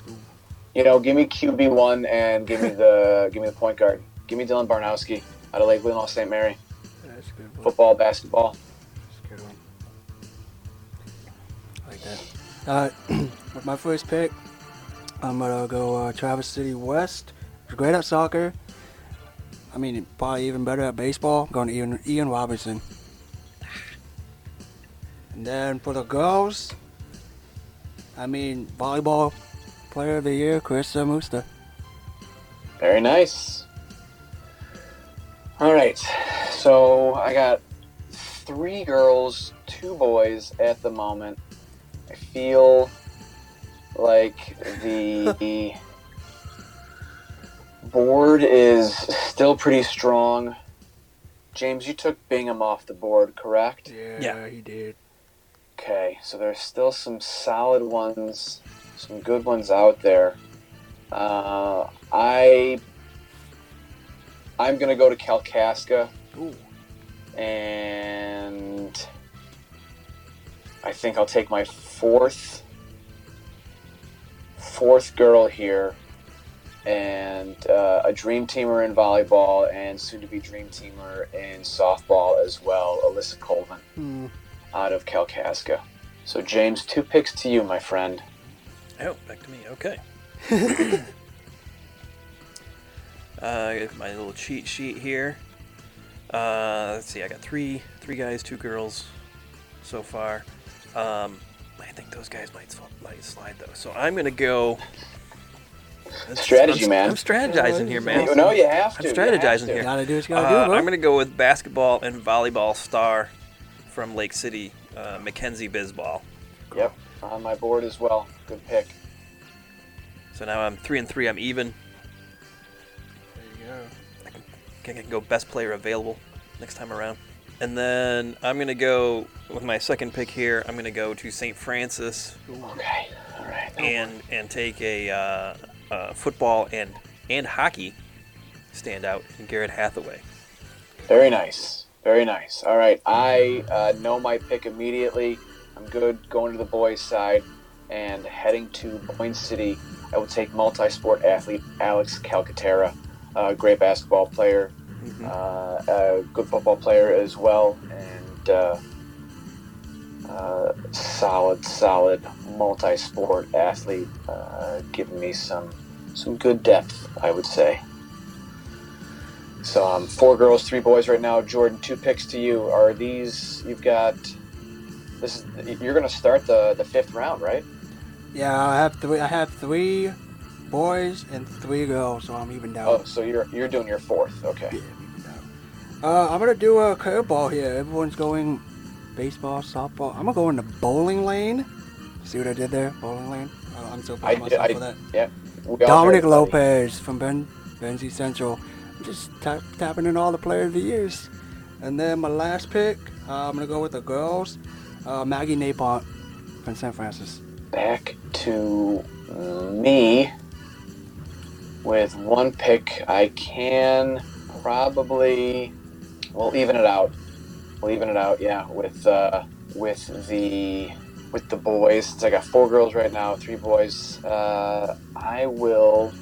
you know, give me QB one and give me the give me the point guard. Give me Dylan Barnowski out of Lake Leelanau St. Mary. That's a good one. Football, basketball. That's a good one. I like that. Uh, with my first pick, I'm gonna go uh, Traverse City West. Great at soccer. I mean, probably even better at baseball. Going to Ian, Ian Robertson. And then for the girls, I mean, volleyball player of the year, Chris Musta. Very nice. All right, so I got three girls, two boys at the moment. I feel like the board is still pretty strong. James, you took Bingham off the board, correct? Yeah. he did. Okay, so there's still some solid ones, some good ones out there. Uh, I I'm gonna go to Kalkaska, Ooh. and I think I'll take my fourth fourth girl here, and uh, a dream teamer in volleyball, and soon to be dream teamer in softball as well, Alyssa Colvin Hmm. out of Kalkaska. So James, two picks to you, my friend. Oh, back to me. Okay. uh, I got my little cheat sheet here. Uh, let's see. I got three three guys, two girls, so far. Um, I think those guys might sl- might slide though. So I'm gonna go. Strategy, I'm, man. I'm strategizing here, man. You know you have to. I'm you have strategizing to. here. Gotta do what you Uh, gotta do, bro. I'm gonna go with basketball and volleyball star from Lake City, uh, Mackenzie Bisball. Yep, on my board as well. Good pick. So now I'm three and three. I'm even. There you go. I can, I can go best player available next time around. And then I'm gonna go with my second pick here. I'm gonna go to St. Francis Okay. All right. and and take a uh, uh, football and and hockey standout in Garrett Hathaway. Very nice. Very nice. All right. I uh, know my pick immediately. I'm good going to the boys' side and heading to Boyne City. I will take multi-sport athlete Alex Calcaterra, a great basketball player, uh, a good football player as well, and uh, uh, solid, solid multi-sport athlete, uh, giving me some some good depth, I would say. So um, four girls, three boys right now. Jordan, two picks to you. Are these you've got? This is you're going to start the the fifth round, right? Yeah, I have three. I have three boys and three girls, so I'm even down. Oh, so you're you're doing your fourth. Okay. Yeah, even down. Uh, I'm gonna do a curveball here. Everyone's going baseball, softball. I'm gonna go in the bowling lane. See what I did there? Bowling lane. Uh, I'm so proud of myself I, for that. yeah. Dominic heard it, buddy. Lopez from Ben Benzie Central. Just tap, tapping in all the players of the years. And then my last pick, uh, I'm gonna go with the girls. Uh, Maggie Napont from St. Francis. Back to me with one pick. I can probably we'll even it out. We'll even it out. Yeah, with uh, with the with the boys. Since I got four girls right now, three boys. Uh, I will.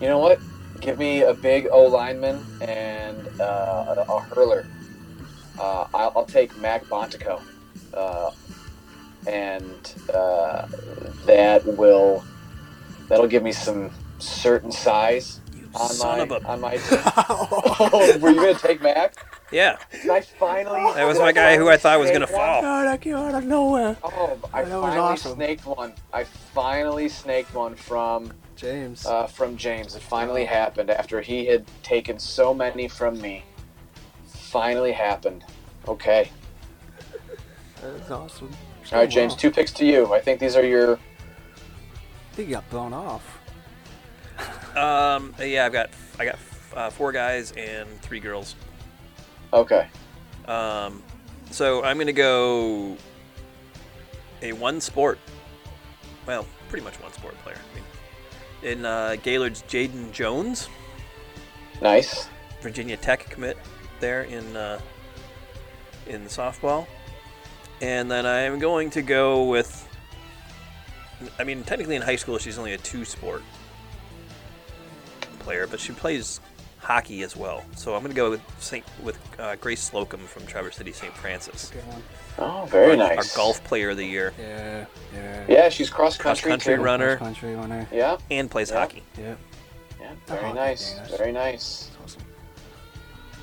You know what? Give me a big O lineman and uh, a, a hurler. Uh, I'll, I'll take Mac Bontico. Uh, and uh, that will that'll give me some certain size You on son my of a on my oh, were you gonna take Mac? yeah. Did I finally? That was my I guy who I thought was gonna one? fall. God, that came out of nowhere. Oh, I That was finally awesome. snaked one. I finally snaked one from James. uh, from James. It finally happened after he had taken so many from me. Finally happened. Okay. That's awesome. All right, James. wow. Two picks to you. I think these are your. I think you got blown off. Um. Yeah. I've got I got uh, four guys and three girls. Okay. Um. So I'm gonna go a one sport. Well, pretty much one sport player. I mean, in uh, Gaylord's Jaden Jones, Nice. Virginia Tech commit there in uh, in softball, and then I'm going to go with. I mean, technically in high school she's only a two sport player, but she plays hockey as well. So I'm going to go with Saint with uh, Grace Slocum from Traverse City St. Francis, Good one. Oh, very our, nice. our golf player of the year, Yeah, yeah. Yeah, she's cross cross country. country runner, Cross country runner. Yeah, and plays Yeah. hockey. Yeah, yeah, very hockey nice, very nice.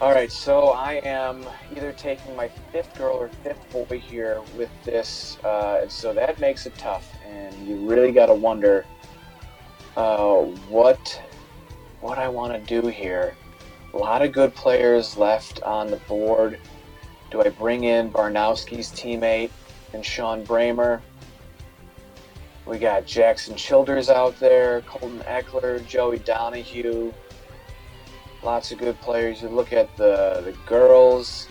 All right, so I am either taking my fifth girl or fifth boy here with this, uh, and so that makes it tough. And you really got to wonder uh, what what I want to do here. A lot of good players left on the board. Do I bring in Barnowski's teammate and Sean Bramer? We got Jackson Childers out there, Colton Eckler, Joey Donahue. Lots of good players. You look at the the girls.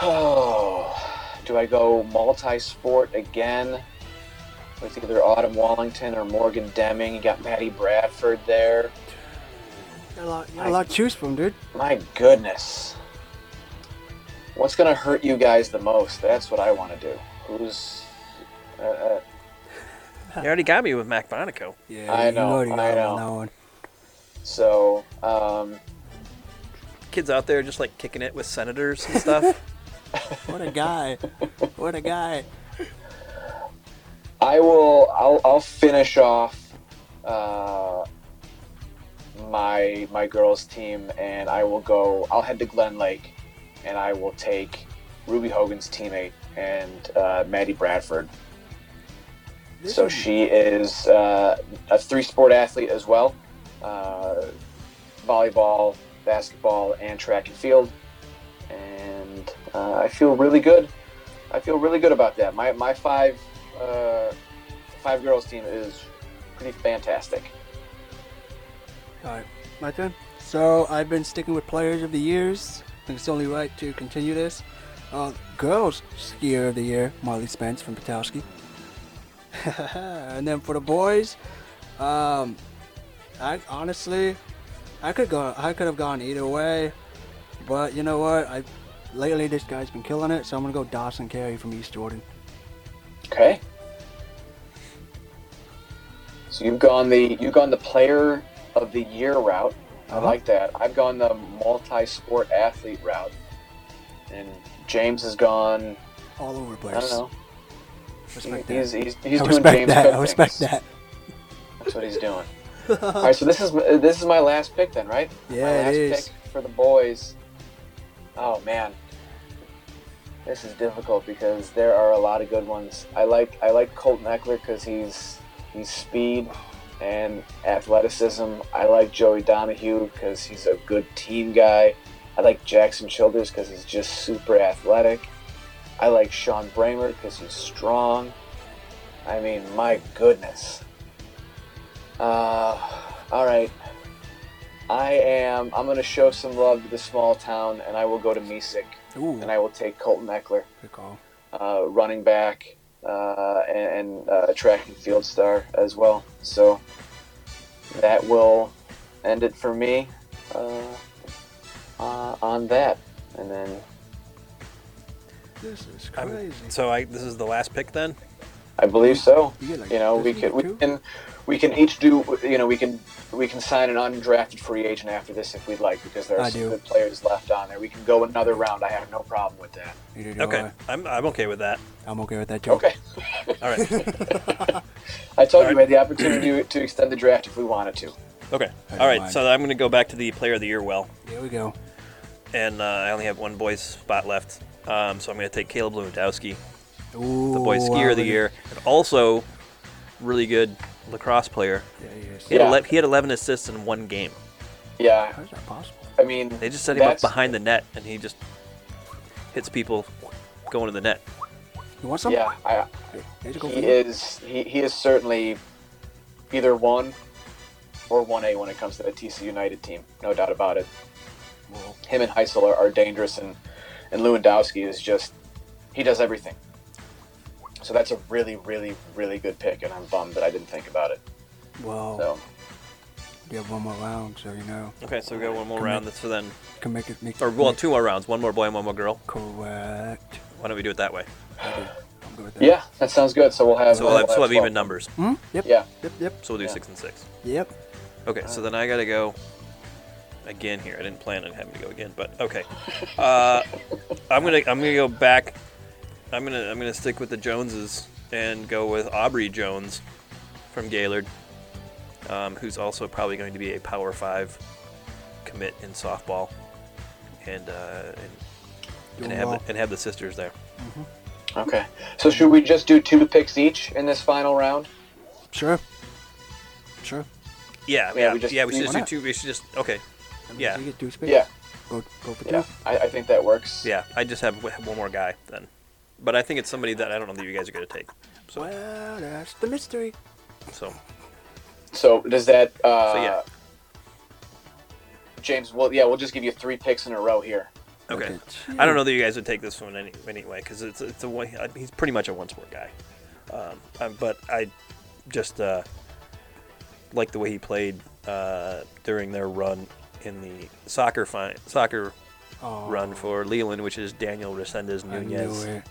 Oh, do I go multi-sport again with either Autumn Wallington or Morgan Deming? You got Maddie Bradford there. You got a lot, you got a lot to choose from, dude. My goodness. What's gonna hurt you guys the most? That's what I want to do. Who's? Uh, uh, You already got me with Mac Monaco. Yeah, I you know, already got I him know. on that one. So, um, Kids out there just like kicking it with senators and stuff. What a guy. what a guy. I will. I'll. I'll finish off. Uh, my my girls team, and I will go. I'll head to Glen Lake, and I will take Ruby Hogan's teammate and uh, Maddie Bradford. This So is- she is uh, a three sport athlete as well uh, volleyball, basketball, and track and field. And uh, I feel really good. I feel really good about that. My, my five, uh, five girls team is pretty fantastic. All right, my turn. So I've been sticking with players of the years. I think it's only right to continue this. Uh, girls skier of the year, Marley Spence from Petoskey. and then for the boys, um, I honestly, I could go. I could have gone either way, but you know what? I lately this guy's been killing it, so I'm gonna go Dawson Carey from East Jordan. Okay. So you've gone the you've gone the player of the year route. I Uh-huh. like that. I've gone the multi-sport athlete route, and James has gone. All over place. I don't know. Respect He- he's that. he's, he's I doing James that. I respect things. that. That's what he's doing. All right, so this is this is my last pick then, right? Yeah, my last is. pick for the boys. Oh man, this is difficult because there are a lot of good ones. I like I like Colton Eckler because he's he's speed and athleticism. I like Joey Donahue because he's a good team guy. I like Jackson Childers because he's just super athletic. I like Sean Bramer because he's strong. I mean, my goodness. Uh, all right. I am. I'm going to show some love to the small town, and I will go to Mesick, Ooh, and I will take Colton Eckler, good call. uh, running back, uh, and, and uh, track and field star as well. So that will end it for me uh, uh, on that, and then This is I'm- crazy. So I this is the last pick then. I believe so. You like you know we doesn't he can we can we can each do you know we can we can sign an undrafted free agent after this if we'd like because there are I some do. good players left on there. We can go another round. I have no problem with that. Neither do Okay, I. I'm I'm okay with that. I'm okay with that too. Okay. All right. I told All you we had the opportunity to extend the draft if we wanted to. Okay. I All don't right. mind. So I'm going to go back to the player of the year well, Here we go. and uh, I only have one boys spot left. Um, so I'm going to take Caleb Lewandowski, Ooh, the boys skier of the year, and also really good lacrosse player. Yeah, he is. He had, Yeah. ele- he had 11 assists in one game. Yeah, How is that possible? I mean They just set him up that's- behind the net, and he just hits people going to the net. You want some? Yeah, I, Here's a go for he you. is he, he is certainly either one or one A when it comes to the TC United team. No doubt about it. Whoa. him and Heisel are, are dangerous, and and Lewandowski is just he does everything. So that's a really, really, really good pick, and I'm bummed that I didn't think about it. Well, So you have one more round, so you know. Okay, so we got one more Can round. make- So then, Can make it make or well, make- two more rounds. One more boy and one more girl. Correct. Why don't we do it that way? I do. I'm good with that. yeah, that sounds good. So we'll have So we'll have, so we'll have even numbers. Hmm? Yep. Yeah, Yep. Yep. So we'll do Yeah. six and six. Yep. Okay, so then I gotta go again here. I didn't plan on having to go again, but okay. Uh, I'm gonna I'm gonna go back. I'm gonna I'm gonna stick with the Joneses and go with Aubrey Jones from Gaylord, um, who's also probably going to be a Power Five commit in softball, and uh, and, and have well. the, and have the sisters there. okay. So should we just do two picks each in this final round? Sure. Sure. Yeah, Yeah, yeah, we just- yeah. We should just do not? two. We should just okay. That Yeah. get two. Yeah, Go, go for yeah. two. I, I think that works. Yeah, I just have one more guy then, but I think it's somebody that I don't know that you guys are gonna take. So Well, that's the mystery. so So does that? Uh, So, yeah. James, well, yeah, we'll just give you three picks in a row here. okay. I don't know that you guys would take this one any, anyway because it's it's a one. uh, He's pretty much a one sport guy, um, um, but I just uh, like the way he played uh, during their run in the soccer fi- soccer Oh, run for Leland, which is Daniel Resendez I knew Nunez.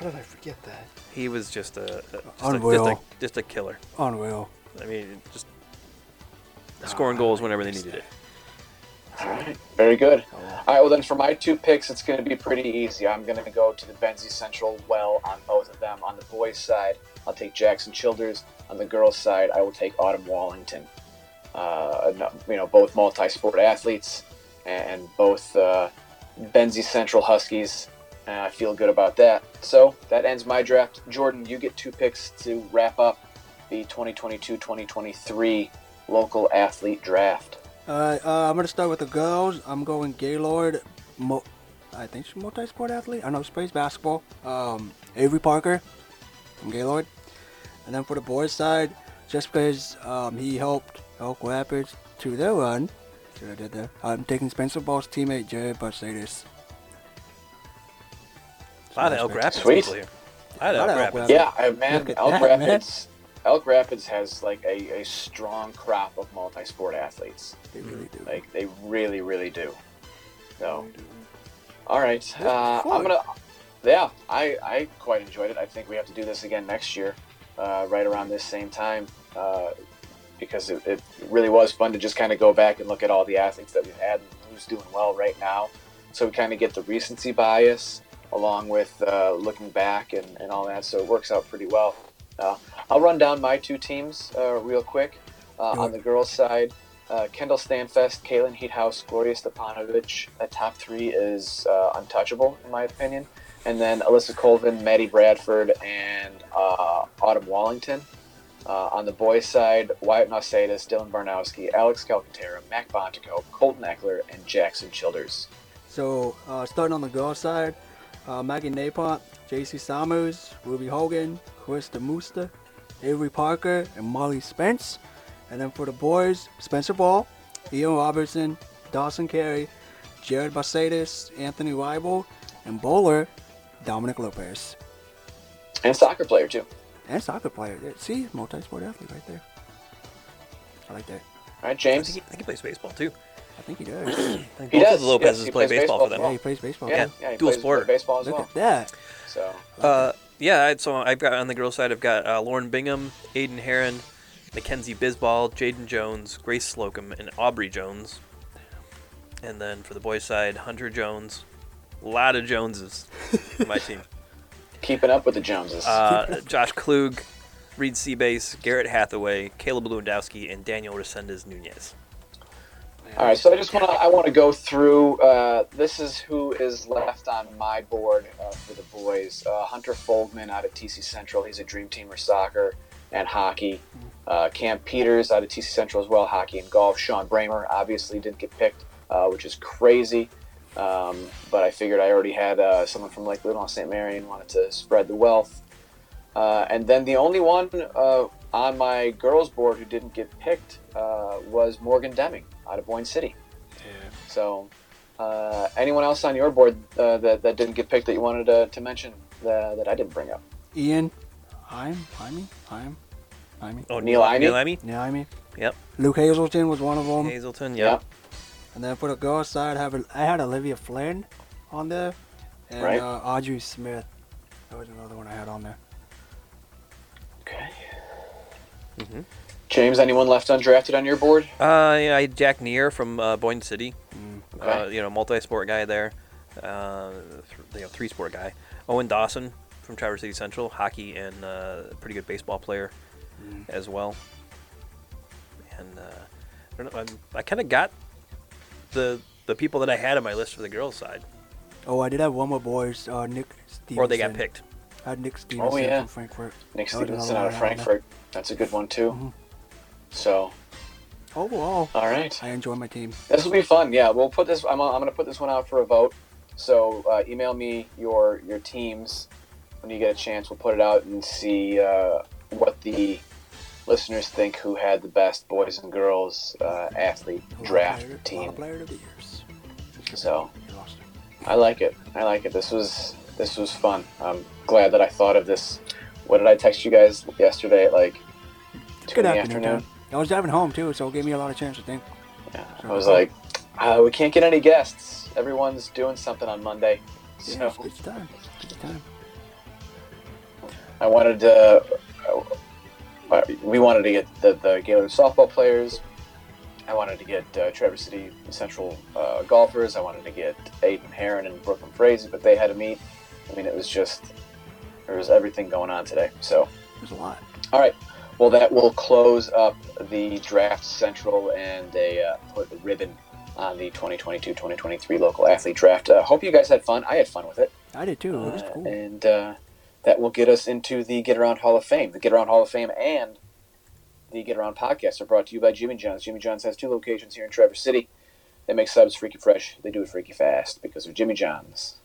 It. How did I forget that? He was just a, a just, a, just, Unreal. a just a killer. Unreal. I mean, just scoring goals whenever they needed it. All right. Very good. Oh, All right, well, then for my two picks, it's going to be pretty easy. I'm going to go to the Benzie Central well on both of them. On the boys' side, I'll take Jackson Childers. On the girls' side, I will take Autumn Wallington. uh, you know, both multi-sport athletes and both uh, Benzie Central Huskies. And I feel good about that. So that ends my draft. Jordan, you get two picks to wrap up the 2022-2023 local athlete draft. Alright, uh, I'm gonna start with the girls. I'm going Gaylord. Mo- I think she's multi-sport athlete. I know she plays basketball. Um, Avery Parker from Gaylord. And then for the boys' side, just because um, he helped Elk Rapids to their run, I'm taking Spencer Ball's teammate Jared Barsatis. A lot of Elk Rapids Sweet. people here. A lot of Lot Elk of Elk Rapids. Yeah, I, man, Look at Elk that, man. Rapids. Elk Rapids has like a, a strong crop of multi-sport athletes. They really do. Like they really, really do. So, all right, uh. I'm gonna. Yeah, I I quite enjoyed it. I think we have to do this again next year, uh, right around this same time, uh, because it, it really was fun to just kind of go back and look at all the athletes that we've had and who's doing well right now. So we kind of get the recency bias along with uh, looking back and, and all that. So it works out pretty well. Uh, I'll run down my two teams uh, real quick. Uh, on the girls' side, uh, Kendall Stanfest, Kaylin Heathouse, Gloria Stepanovic. That top three is uh, untouchable, in my opinion. And then Alyssa Colvin, Maddie Bradford, and uh, Autumn Wallington. Uh, on the boys' side, Wyatt Nausadis, Dylan Barnowski, Alex Calcaterra, Mac Bontico, Colton Eckler, and Jackson Childers. So, uh, starting on the girls' side, uh, Maggie Napont, JC Summers, Ruby Hogan, Krista Mooster, Avery Parker, and Molly Spence. And then for the boys, Spencer Ball, Ian Robertson, Dawson Carey, Jared Barsatis, Anthony Weibel, and bowler Dominic Lopez. And soccer player, too. And soccer player. See, multi-sport athlete right there. I like that. All right, I James? think, he, I think he plays baseball too. I think he does. I think He both does, of the Lopez's yes, play plays baseball, baseball for them. yeah, he plays baseball. Yeah, too. yeah, he dual plays, sporter. plays baseball as Look well. at that. So, Uh, yeah, I- so I've got on the girls' side, I've got uh, Lauren Bingham, Aiden Heron, Mackenzie Bisball, Jaden Jones, Grace Slocum, and Aubrey Jones. And then for the boys' side, Hunter Jones. A lot of Joneses for my team. keeping up with the Joneses. Uh, Josh Klug, Reed Seabase, Garrett Hathaway, Caleb Lewandowski, and Daniel Resendez Nunez. All right, so I just want to I want to go through. Uh, this is who is left on my board uh, for the boys. Uh, Hunter Foldman out of TC Central. He's a dream teamer soccer and hockey. Uh, Cam Peters out of TC Central as well, hockey and golf. Sean Bramer obviously didn't get picked, uh, which is crazy. Um, but I figured I already had uh, someone from Lake Leelanau St. Mary and wanted to spread the wealth. And then the only one on my girls' board who didn't get picked was Morgan Deming out of Boyne City. So, uh, anyone else on your board uh, that, that didn't get picked that you wanted to, to mention that, that I didn't bring up? Ian, I'm, I'm, I'm, I'm. Oh, Neil Imey? Neil Imey? Neil I mean, Yep. Luke Hazelton was one of them. Hazelton, Yeah. yep. And then for the girls' side, I have I had Olivia Flynn on there, and Right. uh, Audrey Smith. That was another one I had on there. Okay. Mhm. James, anyone left undrafted on your board? Uh, yeah, I had Jack Neer from uh, Boyne City. Okay. Uh, you know, multi-sport guy there. Uh, th- you know, three-sport guy. Owen Dawson from Traverse City Central, hockey and uh, pretty good baseball player as well. And uh, I don't know. I'm, kind of got the the people that I had on my list for the girls' side, Oh, I did have one more boys. Uh, Nick Stevenson. or they got picked. I had Nick Stevenson yeah. from Frankfort. Nick That Stevenson out of one I had on there. Frankfort. That's a good one, too. Mhm. So, Overall, all right. I enjoy my team. This will be fun. Yeah, we'll put this. I'm, I'm going to put this one out for a vote. So uh, email me your your teams when you get a chance. We'll put it out and see uh, what the listeners think who had the best boys and girls uh, athlete A draft player- team. player of the years. So You lost it. I like it. I like it. This was this was fun. I'm glad that I thought of this. What did I text you guys yesterday at like two Good in the afternoon. afternoon? I was driving home too, so it gave me a lot of chance to think. Yeah, I was like, uh, we can't get any guests. Everyone's doing something on Monday. So Yeah, it's, it's time. It's time. I wanted to. Uh, we wanted to get the, the Gaylord softball players. I wanted to get uh, Traverse City Central uh, golfers. I wanted to get Aiden Heron and Brooklyn Frazee, but they had to meet. I mean, it was just there was everything going on today. So, There's a lot. all right, Well, that will close up the draft central and they uh, put a ribbon on the 2022-2023 local athlete draft. Uh, hope you guys had fun. I had fun with it. I did too. It was Uh, and uh, that will get us into the Get Around Hall of Fame. The Get Around Hall of Fame and the Get Around podcast are brought to you by Jimmy John's. Jimmy John's has two locations here in Traverse City. They make subs freaky fresh. They do it freaky fast because of Jimmy John's.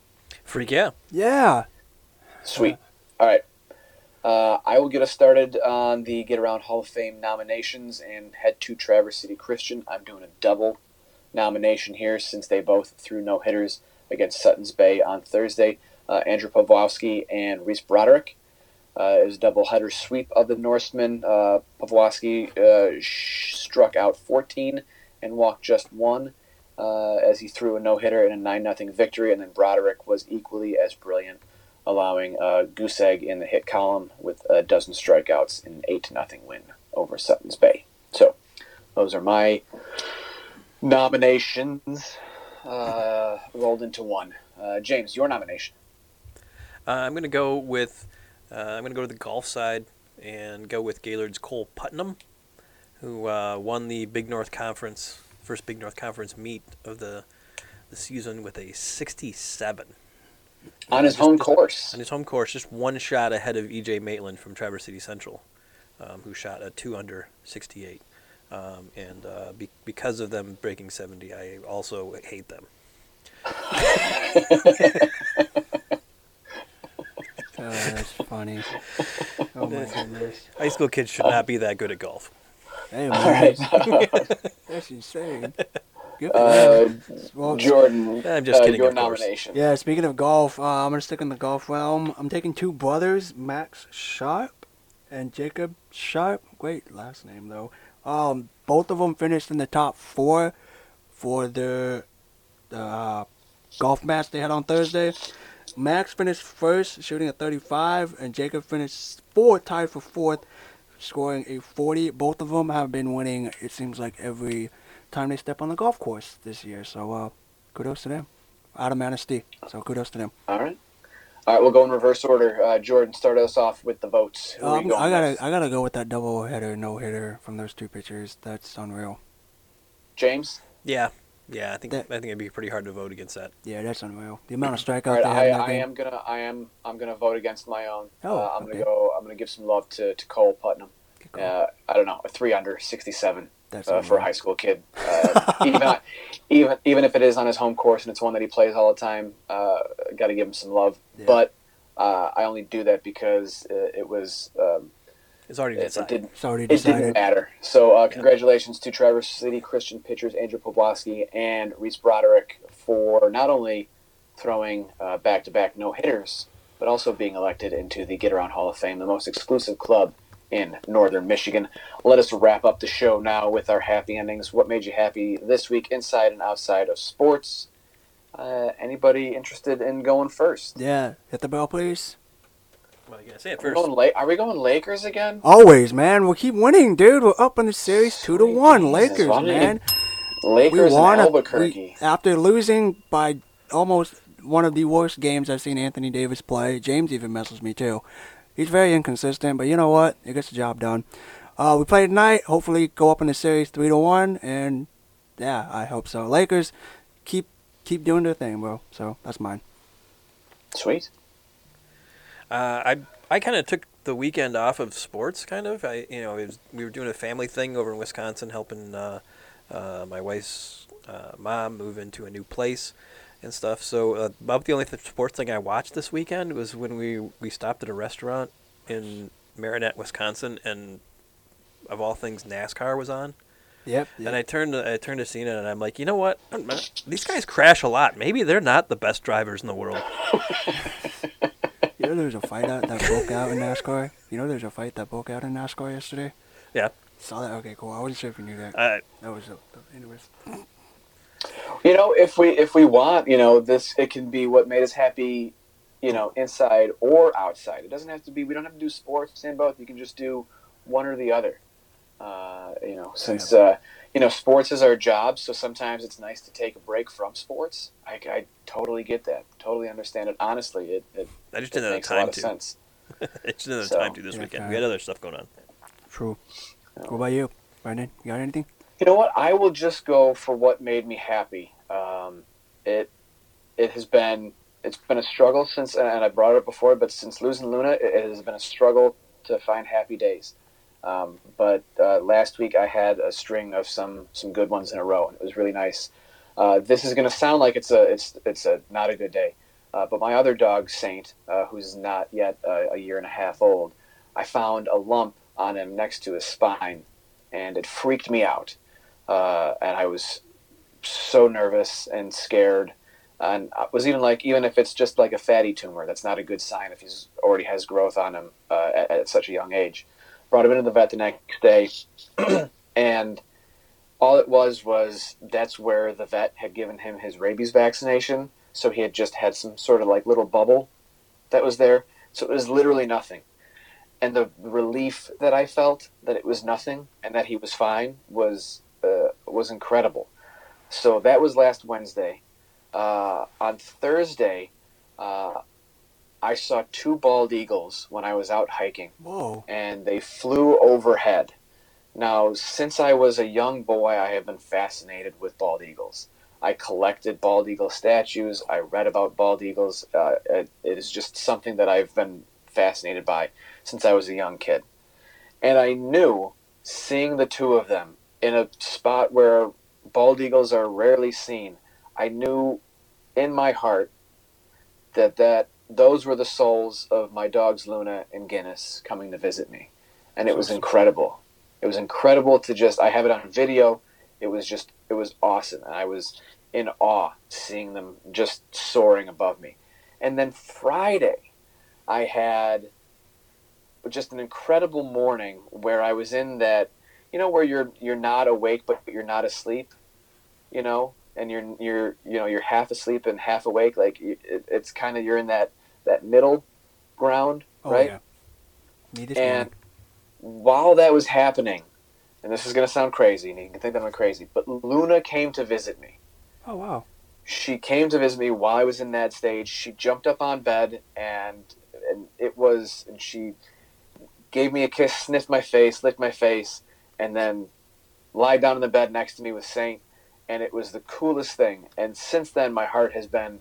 Freak yeah. Yeah. Sweet. All right. Uh, I will get us started on the Get Around Hall of Fame nominations and head to Traverse City Christian. I'm doing a double nomination here since they both threw no hitters against Suttons Bay on Thursday. Uh, Andrew Pawlowski and Reese Broderick. Uh, it was a doubleheader sweep of the Norsemen. Uh, uh, sh- struck out 14 and walked just one uh, as he threw a no hitter in a 9 0 victory, and then Broderick was equally as brilliant allowing uh, Goose Egg in the hit column with a dozen strikeouts in an 8 0 win over Suttons Bay. So, those are my nominations uh, rolled into one. Uh, James, your nomination. Uh, I'm going to go with uh, I'm going to go to the golf side and go with Gaylord's Cole Putnam, who uh, won the Big North Conference first Big North Conference meet of the the season with a 67 On his home course. on his home course, just one shot ahead of EJ Maitland from Traverse City Central, um, who shot a two under 68. Um, and uh, be- because of them breaking 70, I also hate them. Oh, that's funny. Oh my goodness. High school kids should not be that good at golf. Hey man, right. that's insane. Good Uh. Well, Jordan, I'm just uh, kidding, your of course. nomination. Yeah, speaking of golf, uh, I'm gonna stick in the golf realm. I'm taking two brothers, Max Sharp and Jacob Sharp. Great last name though. Um, both of them finished in the top four for the the uh, golf match they had on Thursday. Max finished first, shooting a 35, and Jacob finished fourth, tied for fourth, scoring a 40. Both of them have been winning. It seems like every time they step on the golf course this year. So uh, kudos to them out of Manistee. So kudos to them. All right. All right, we'll go in reverse order. Uh, Jordan, start us off with the votes. Who Um, I gotta with? I gotta go with that double header, no hitter from those two pitchers. That's unreal. James? Yeah, yeah. I think That- I think it'd be pretty hard to vote against that. Yeah, that's unreal. The amount of strikeouts All right, I, I am gonna I am I'm gonna vote against my own. Oh, uh, I'm okay. gonna go. I'm gonna give some love to, to Cole Putnam. Good call. Uh, I don't know, a three under 67 that's uh, for a high school kid. Uh, even even even if it is on his home course and it's one that he plays all the time, uh, got to give him some love. Yeah. But uh, I only do that because uh, it was um, It's already it, it decided. didn't It's already it didn't matter. So uh, congratulations to Traverse City Christian pitchers Andrew Poblaski and Reese Broderick for not only throwing uh, back-to-back no-hitters, but also being elected into the Get Around Hall of Fame, the most exclusive club in Northern Michigan. Let us wrap up the show now with our happy endings. What made you happy this week, inside and outside of sports? Uh, anybody interested in going first? Yeah, hit the bell, please. Well, you gotta say it Are we, first. going La- are we going Lakers again? Always, man. We'll keep winning, dude. We're up in the series two to one. Jesus, Lakers, why man. Lakers we won and a- Albuquerque. we- after losing by almost one of the worst games I've seen Anthony Davis play. James even messes me too. He's very inconsistent, but you know what? He gets the job done. Uh, we play tonight. Hopefully, go up in the series three to one, and yeah, I hope so. Lakers, keep keep doing their thing, bro. So that's mine. Sweet. Uh, I I kind of took the weekend off of sports. Kind of. I you know it was, we were doing a family thing over in Wisconsin, helping uh, uh, my wife's uh, mom move into a new place and stuff. So uh, about the only th- sports thing I watched this weekend was when we we stopped at a restaurant in Marinette, Wisconsin, and of all things, NASCAR was on. Yep. And I turned to, I turned to Cena and I'm like, you know what? These guys crash a lot. Maybe they're not the best drivers in the world. you know, there's a fight out that broke out in NASCAR. You know, there's a fight that broke out in NASCAR yesterday. Yeah. Saw that? Okay, cool. I wasn't sure if you knew that. Uh, That was a, anyways. You know, if we if we want, you know, this it can be what made us happy, you know, inside or outside. It doesn't have to be. We don't have to do sports and both. You can just do one or the other. Uh, you know, since uh, you know sports is our job, so sometimes it's nice to take a break from sports. I, I totally get that. Totally understand it. Honestly, it, it, I just didn't have makes a time lot of to. sense. I just didn't have So- time to this Yeah, weekend. okay. We had other stuff going on. True. What about you, Brendan? You got anything? You know what? I will just go for what made me happy. Um, it it has been it's been a struggle since, and I brought it up before, but since losing Luna, it has been a struggle to find happy days. Um, but uh, last week I had a string of some some good ones in a row, and it was really nice. Uh, this is going to sound like it's a it's it's a not a good day, uh, but my other dog Saint, uh, who's not yet a year and a half old, I found a lump on him next to his spine, and it freaked me out, uh, and I was so nervous and scared. And I was even like even if it's just like a fatty tumor that's not a good sign if he's already has growth on him uh, at, at, such a young age. Brought him into the vet the next day and all it was was that's where the vet had given him his rabies vaccination. So he had just had some sort of like little bubble that was there. So it was literally nothing. And the relief that i felt that it was nothing and that he was fine was uh, was incredible so that was last wednesday uh, on Thursday, uh, I saw two bald eagles when I was out hiking. Whoa. And they flew overhead. Now, since I was a young boy, I have been fascinated with bald eagles. I collected bald eagle statues. I read about bald eagles. Uh, it, it is just something that I've been fascinated by since I was a young kid. And I knew seeing the two of them in a spot where bald eagles are rarely seen, I knew in my heart that that those were the souls of my dogs Luna and Guinness coming to visit me, and it was incredible. It was incredible to just. I have it on video. It was just. It was awesome, and I was in awe seeing them just soaring above me. And then Friday, I had just an incredible morning where I was in that, you know, where you're you're not awake but you're not asleep, you know, and you're you're you know you're half asleep and half awake like it, it's kind of you're in that that middle ground oh, right? yeah. and while that was happening and this is going to sound crazy and you can think that i'm crazy but luna came to visit me. Oh wow. She came to visit me while i was in that stage. She jumped up on bed and and it was and she gave me a kiss sniffed my face licked my face and then lied down in the bed next to me with saint and it was the coolest thing. And since then, my heart has been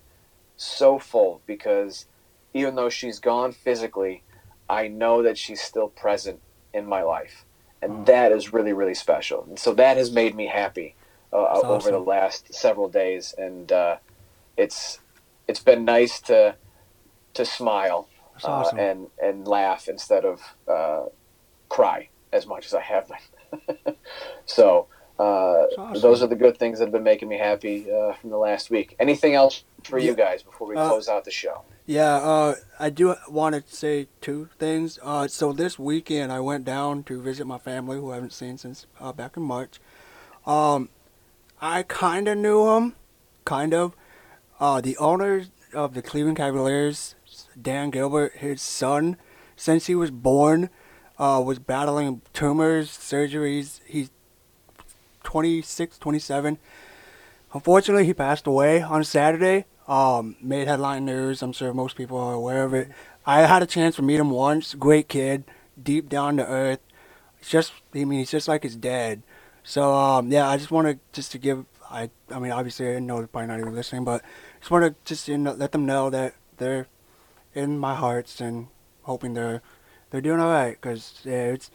so full because even though she's gone physically, I know that she's still present in my life, and mm. that is really really special. And so that has made me happy uh, awesome. over the last several days, and uh, it's it's been nice to to smile uh, awesome. and and laugh instead of uh, cry as much as I have been. so uh, awesome. Those are the good things that have been making me happy uh, from the last week. Anything else for yeah. you guys before we uh, close out the show? Yeah, uh, I do want to say two things. Uh, so this weekend, I went down to visit my family, who I haven't seen since uh, back in March. Um, I kind of knew him, kind of. the owner of the Cleveland Cavaliers, Dan Gilbert, his son, since he was born, was battling tumors, surgeries. He's 26, 27. Unfortunately, he passed away on Saturday. Um, made headline news. I'm sure most people are aware of it. I had a chance to meet him once. Great kid, deep down to earth. It's just, I mean, he's just like his dad. So um, yeah, I just wanted just to give. I, I mean, obviously, I know they're probably not even listening, but just want to just you know, let them know that they're in my hearts and hoping they're they're doing all right. Cause yeah, it's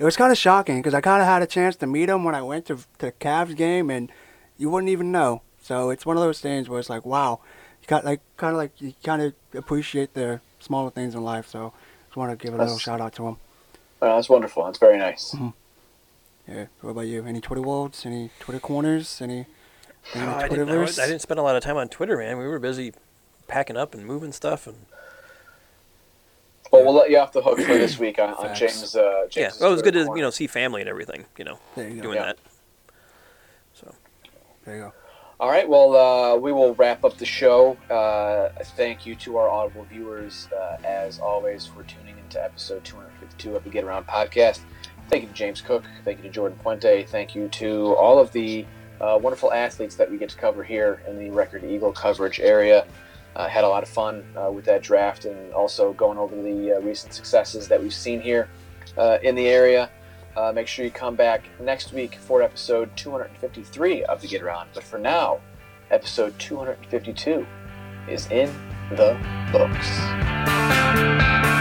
it was kind of shocking because I kind of had a chance to meet him when I went to, to the Cavs game, and you wouldn't even know. So it's one of those things where it's like, wow, you got like kind of like you kind of appreciate the smaller things in life. So just want to give a that's, little shout out to him. Oh, that's wonderful. That's very nice. Mm-hmm. Yeah. What about you? Any Twitter worlds? Any Twitter corners? Any? any oh, I, didn't, I, I didn't spend a lot of time on Twitter, man. We were busy packing up and moving stuff and well, we'll let you off the hook for this week on, on James. Uh, James yeah, well, it was good to you know see family and everything. You know, you doing yeah. that. So there you go. All right. Well, uh, we will wrap up the show. Uh, thank you to our audible viewers, uh, as always, for tuning into episode 252 of the Get Around podcast. Thank you to James Cook. Thank you to Jordan Puente. Thank you to all of the uh, wonderful athletes that we get to cover here in the Record Eagle coverage area. Uh, had a lot of fun uh, with that draft and also going over the uh, recent successes that we've seen here uh, in the area. Uh, make sure you come back next week for episode 253 of the Get Around. But for now, episode 252 is in the books.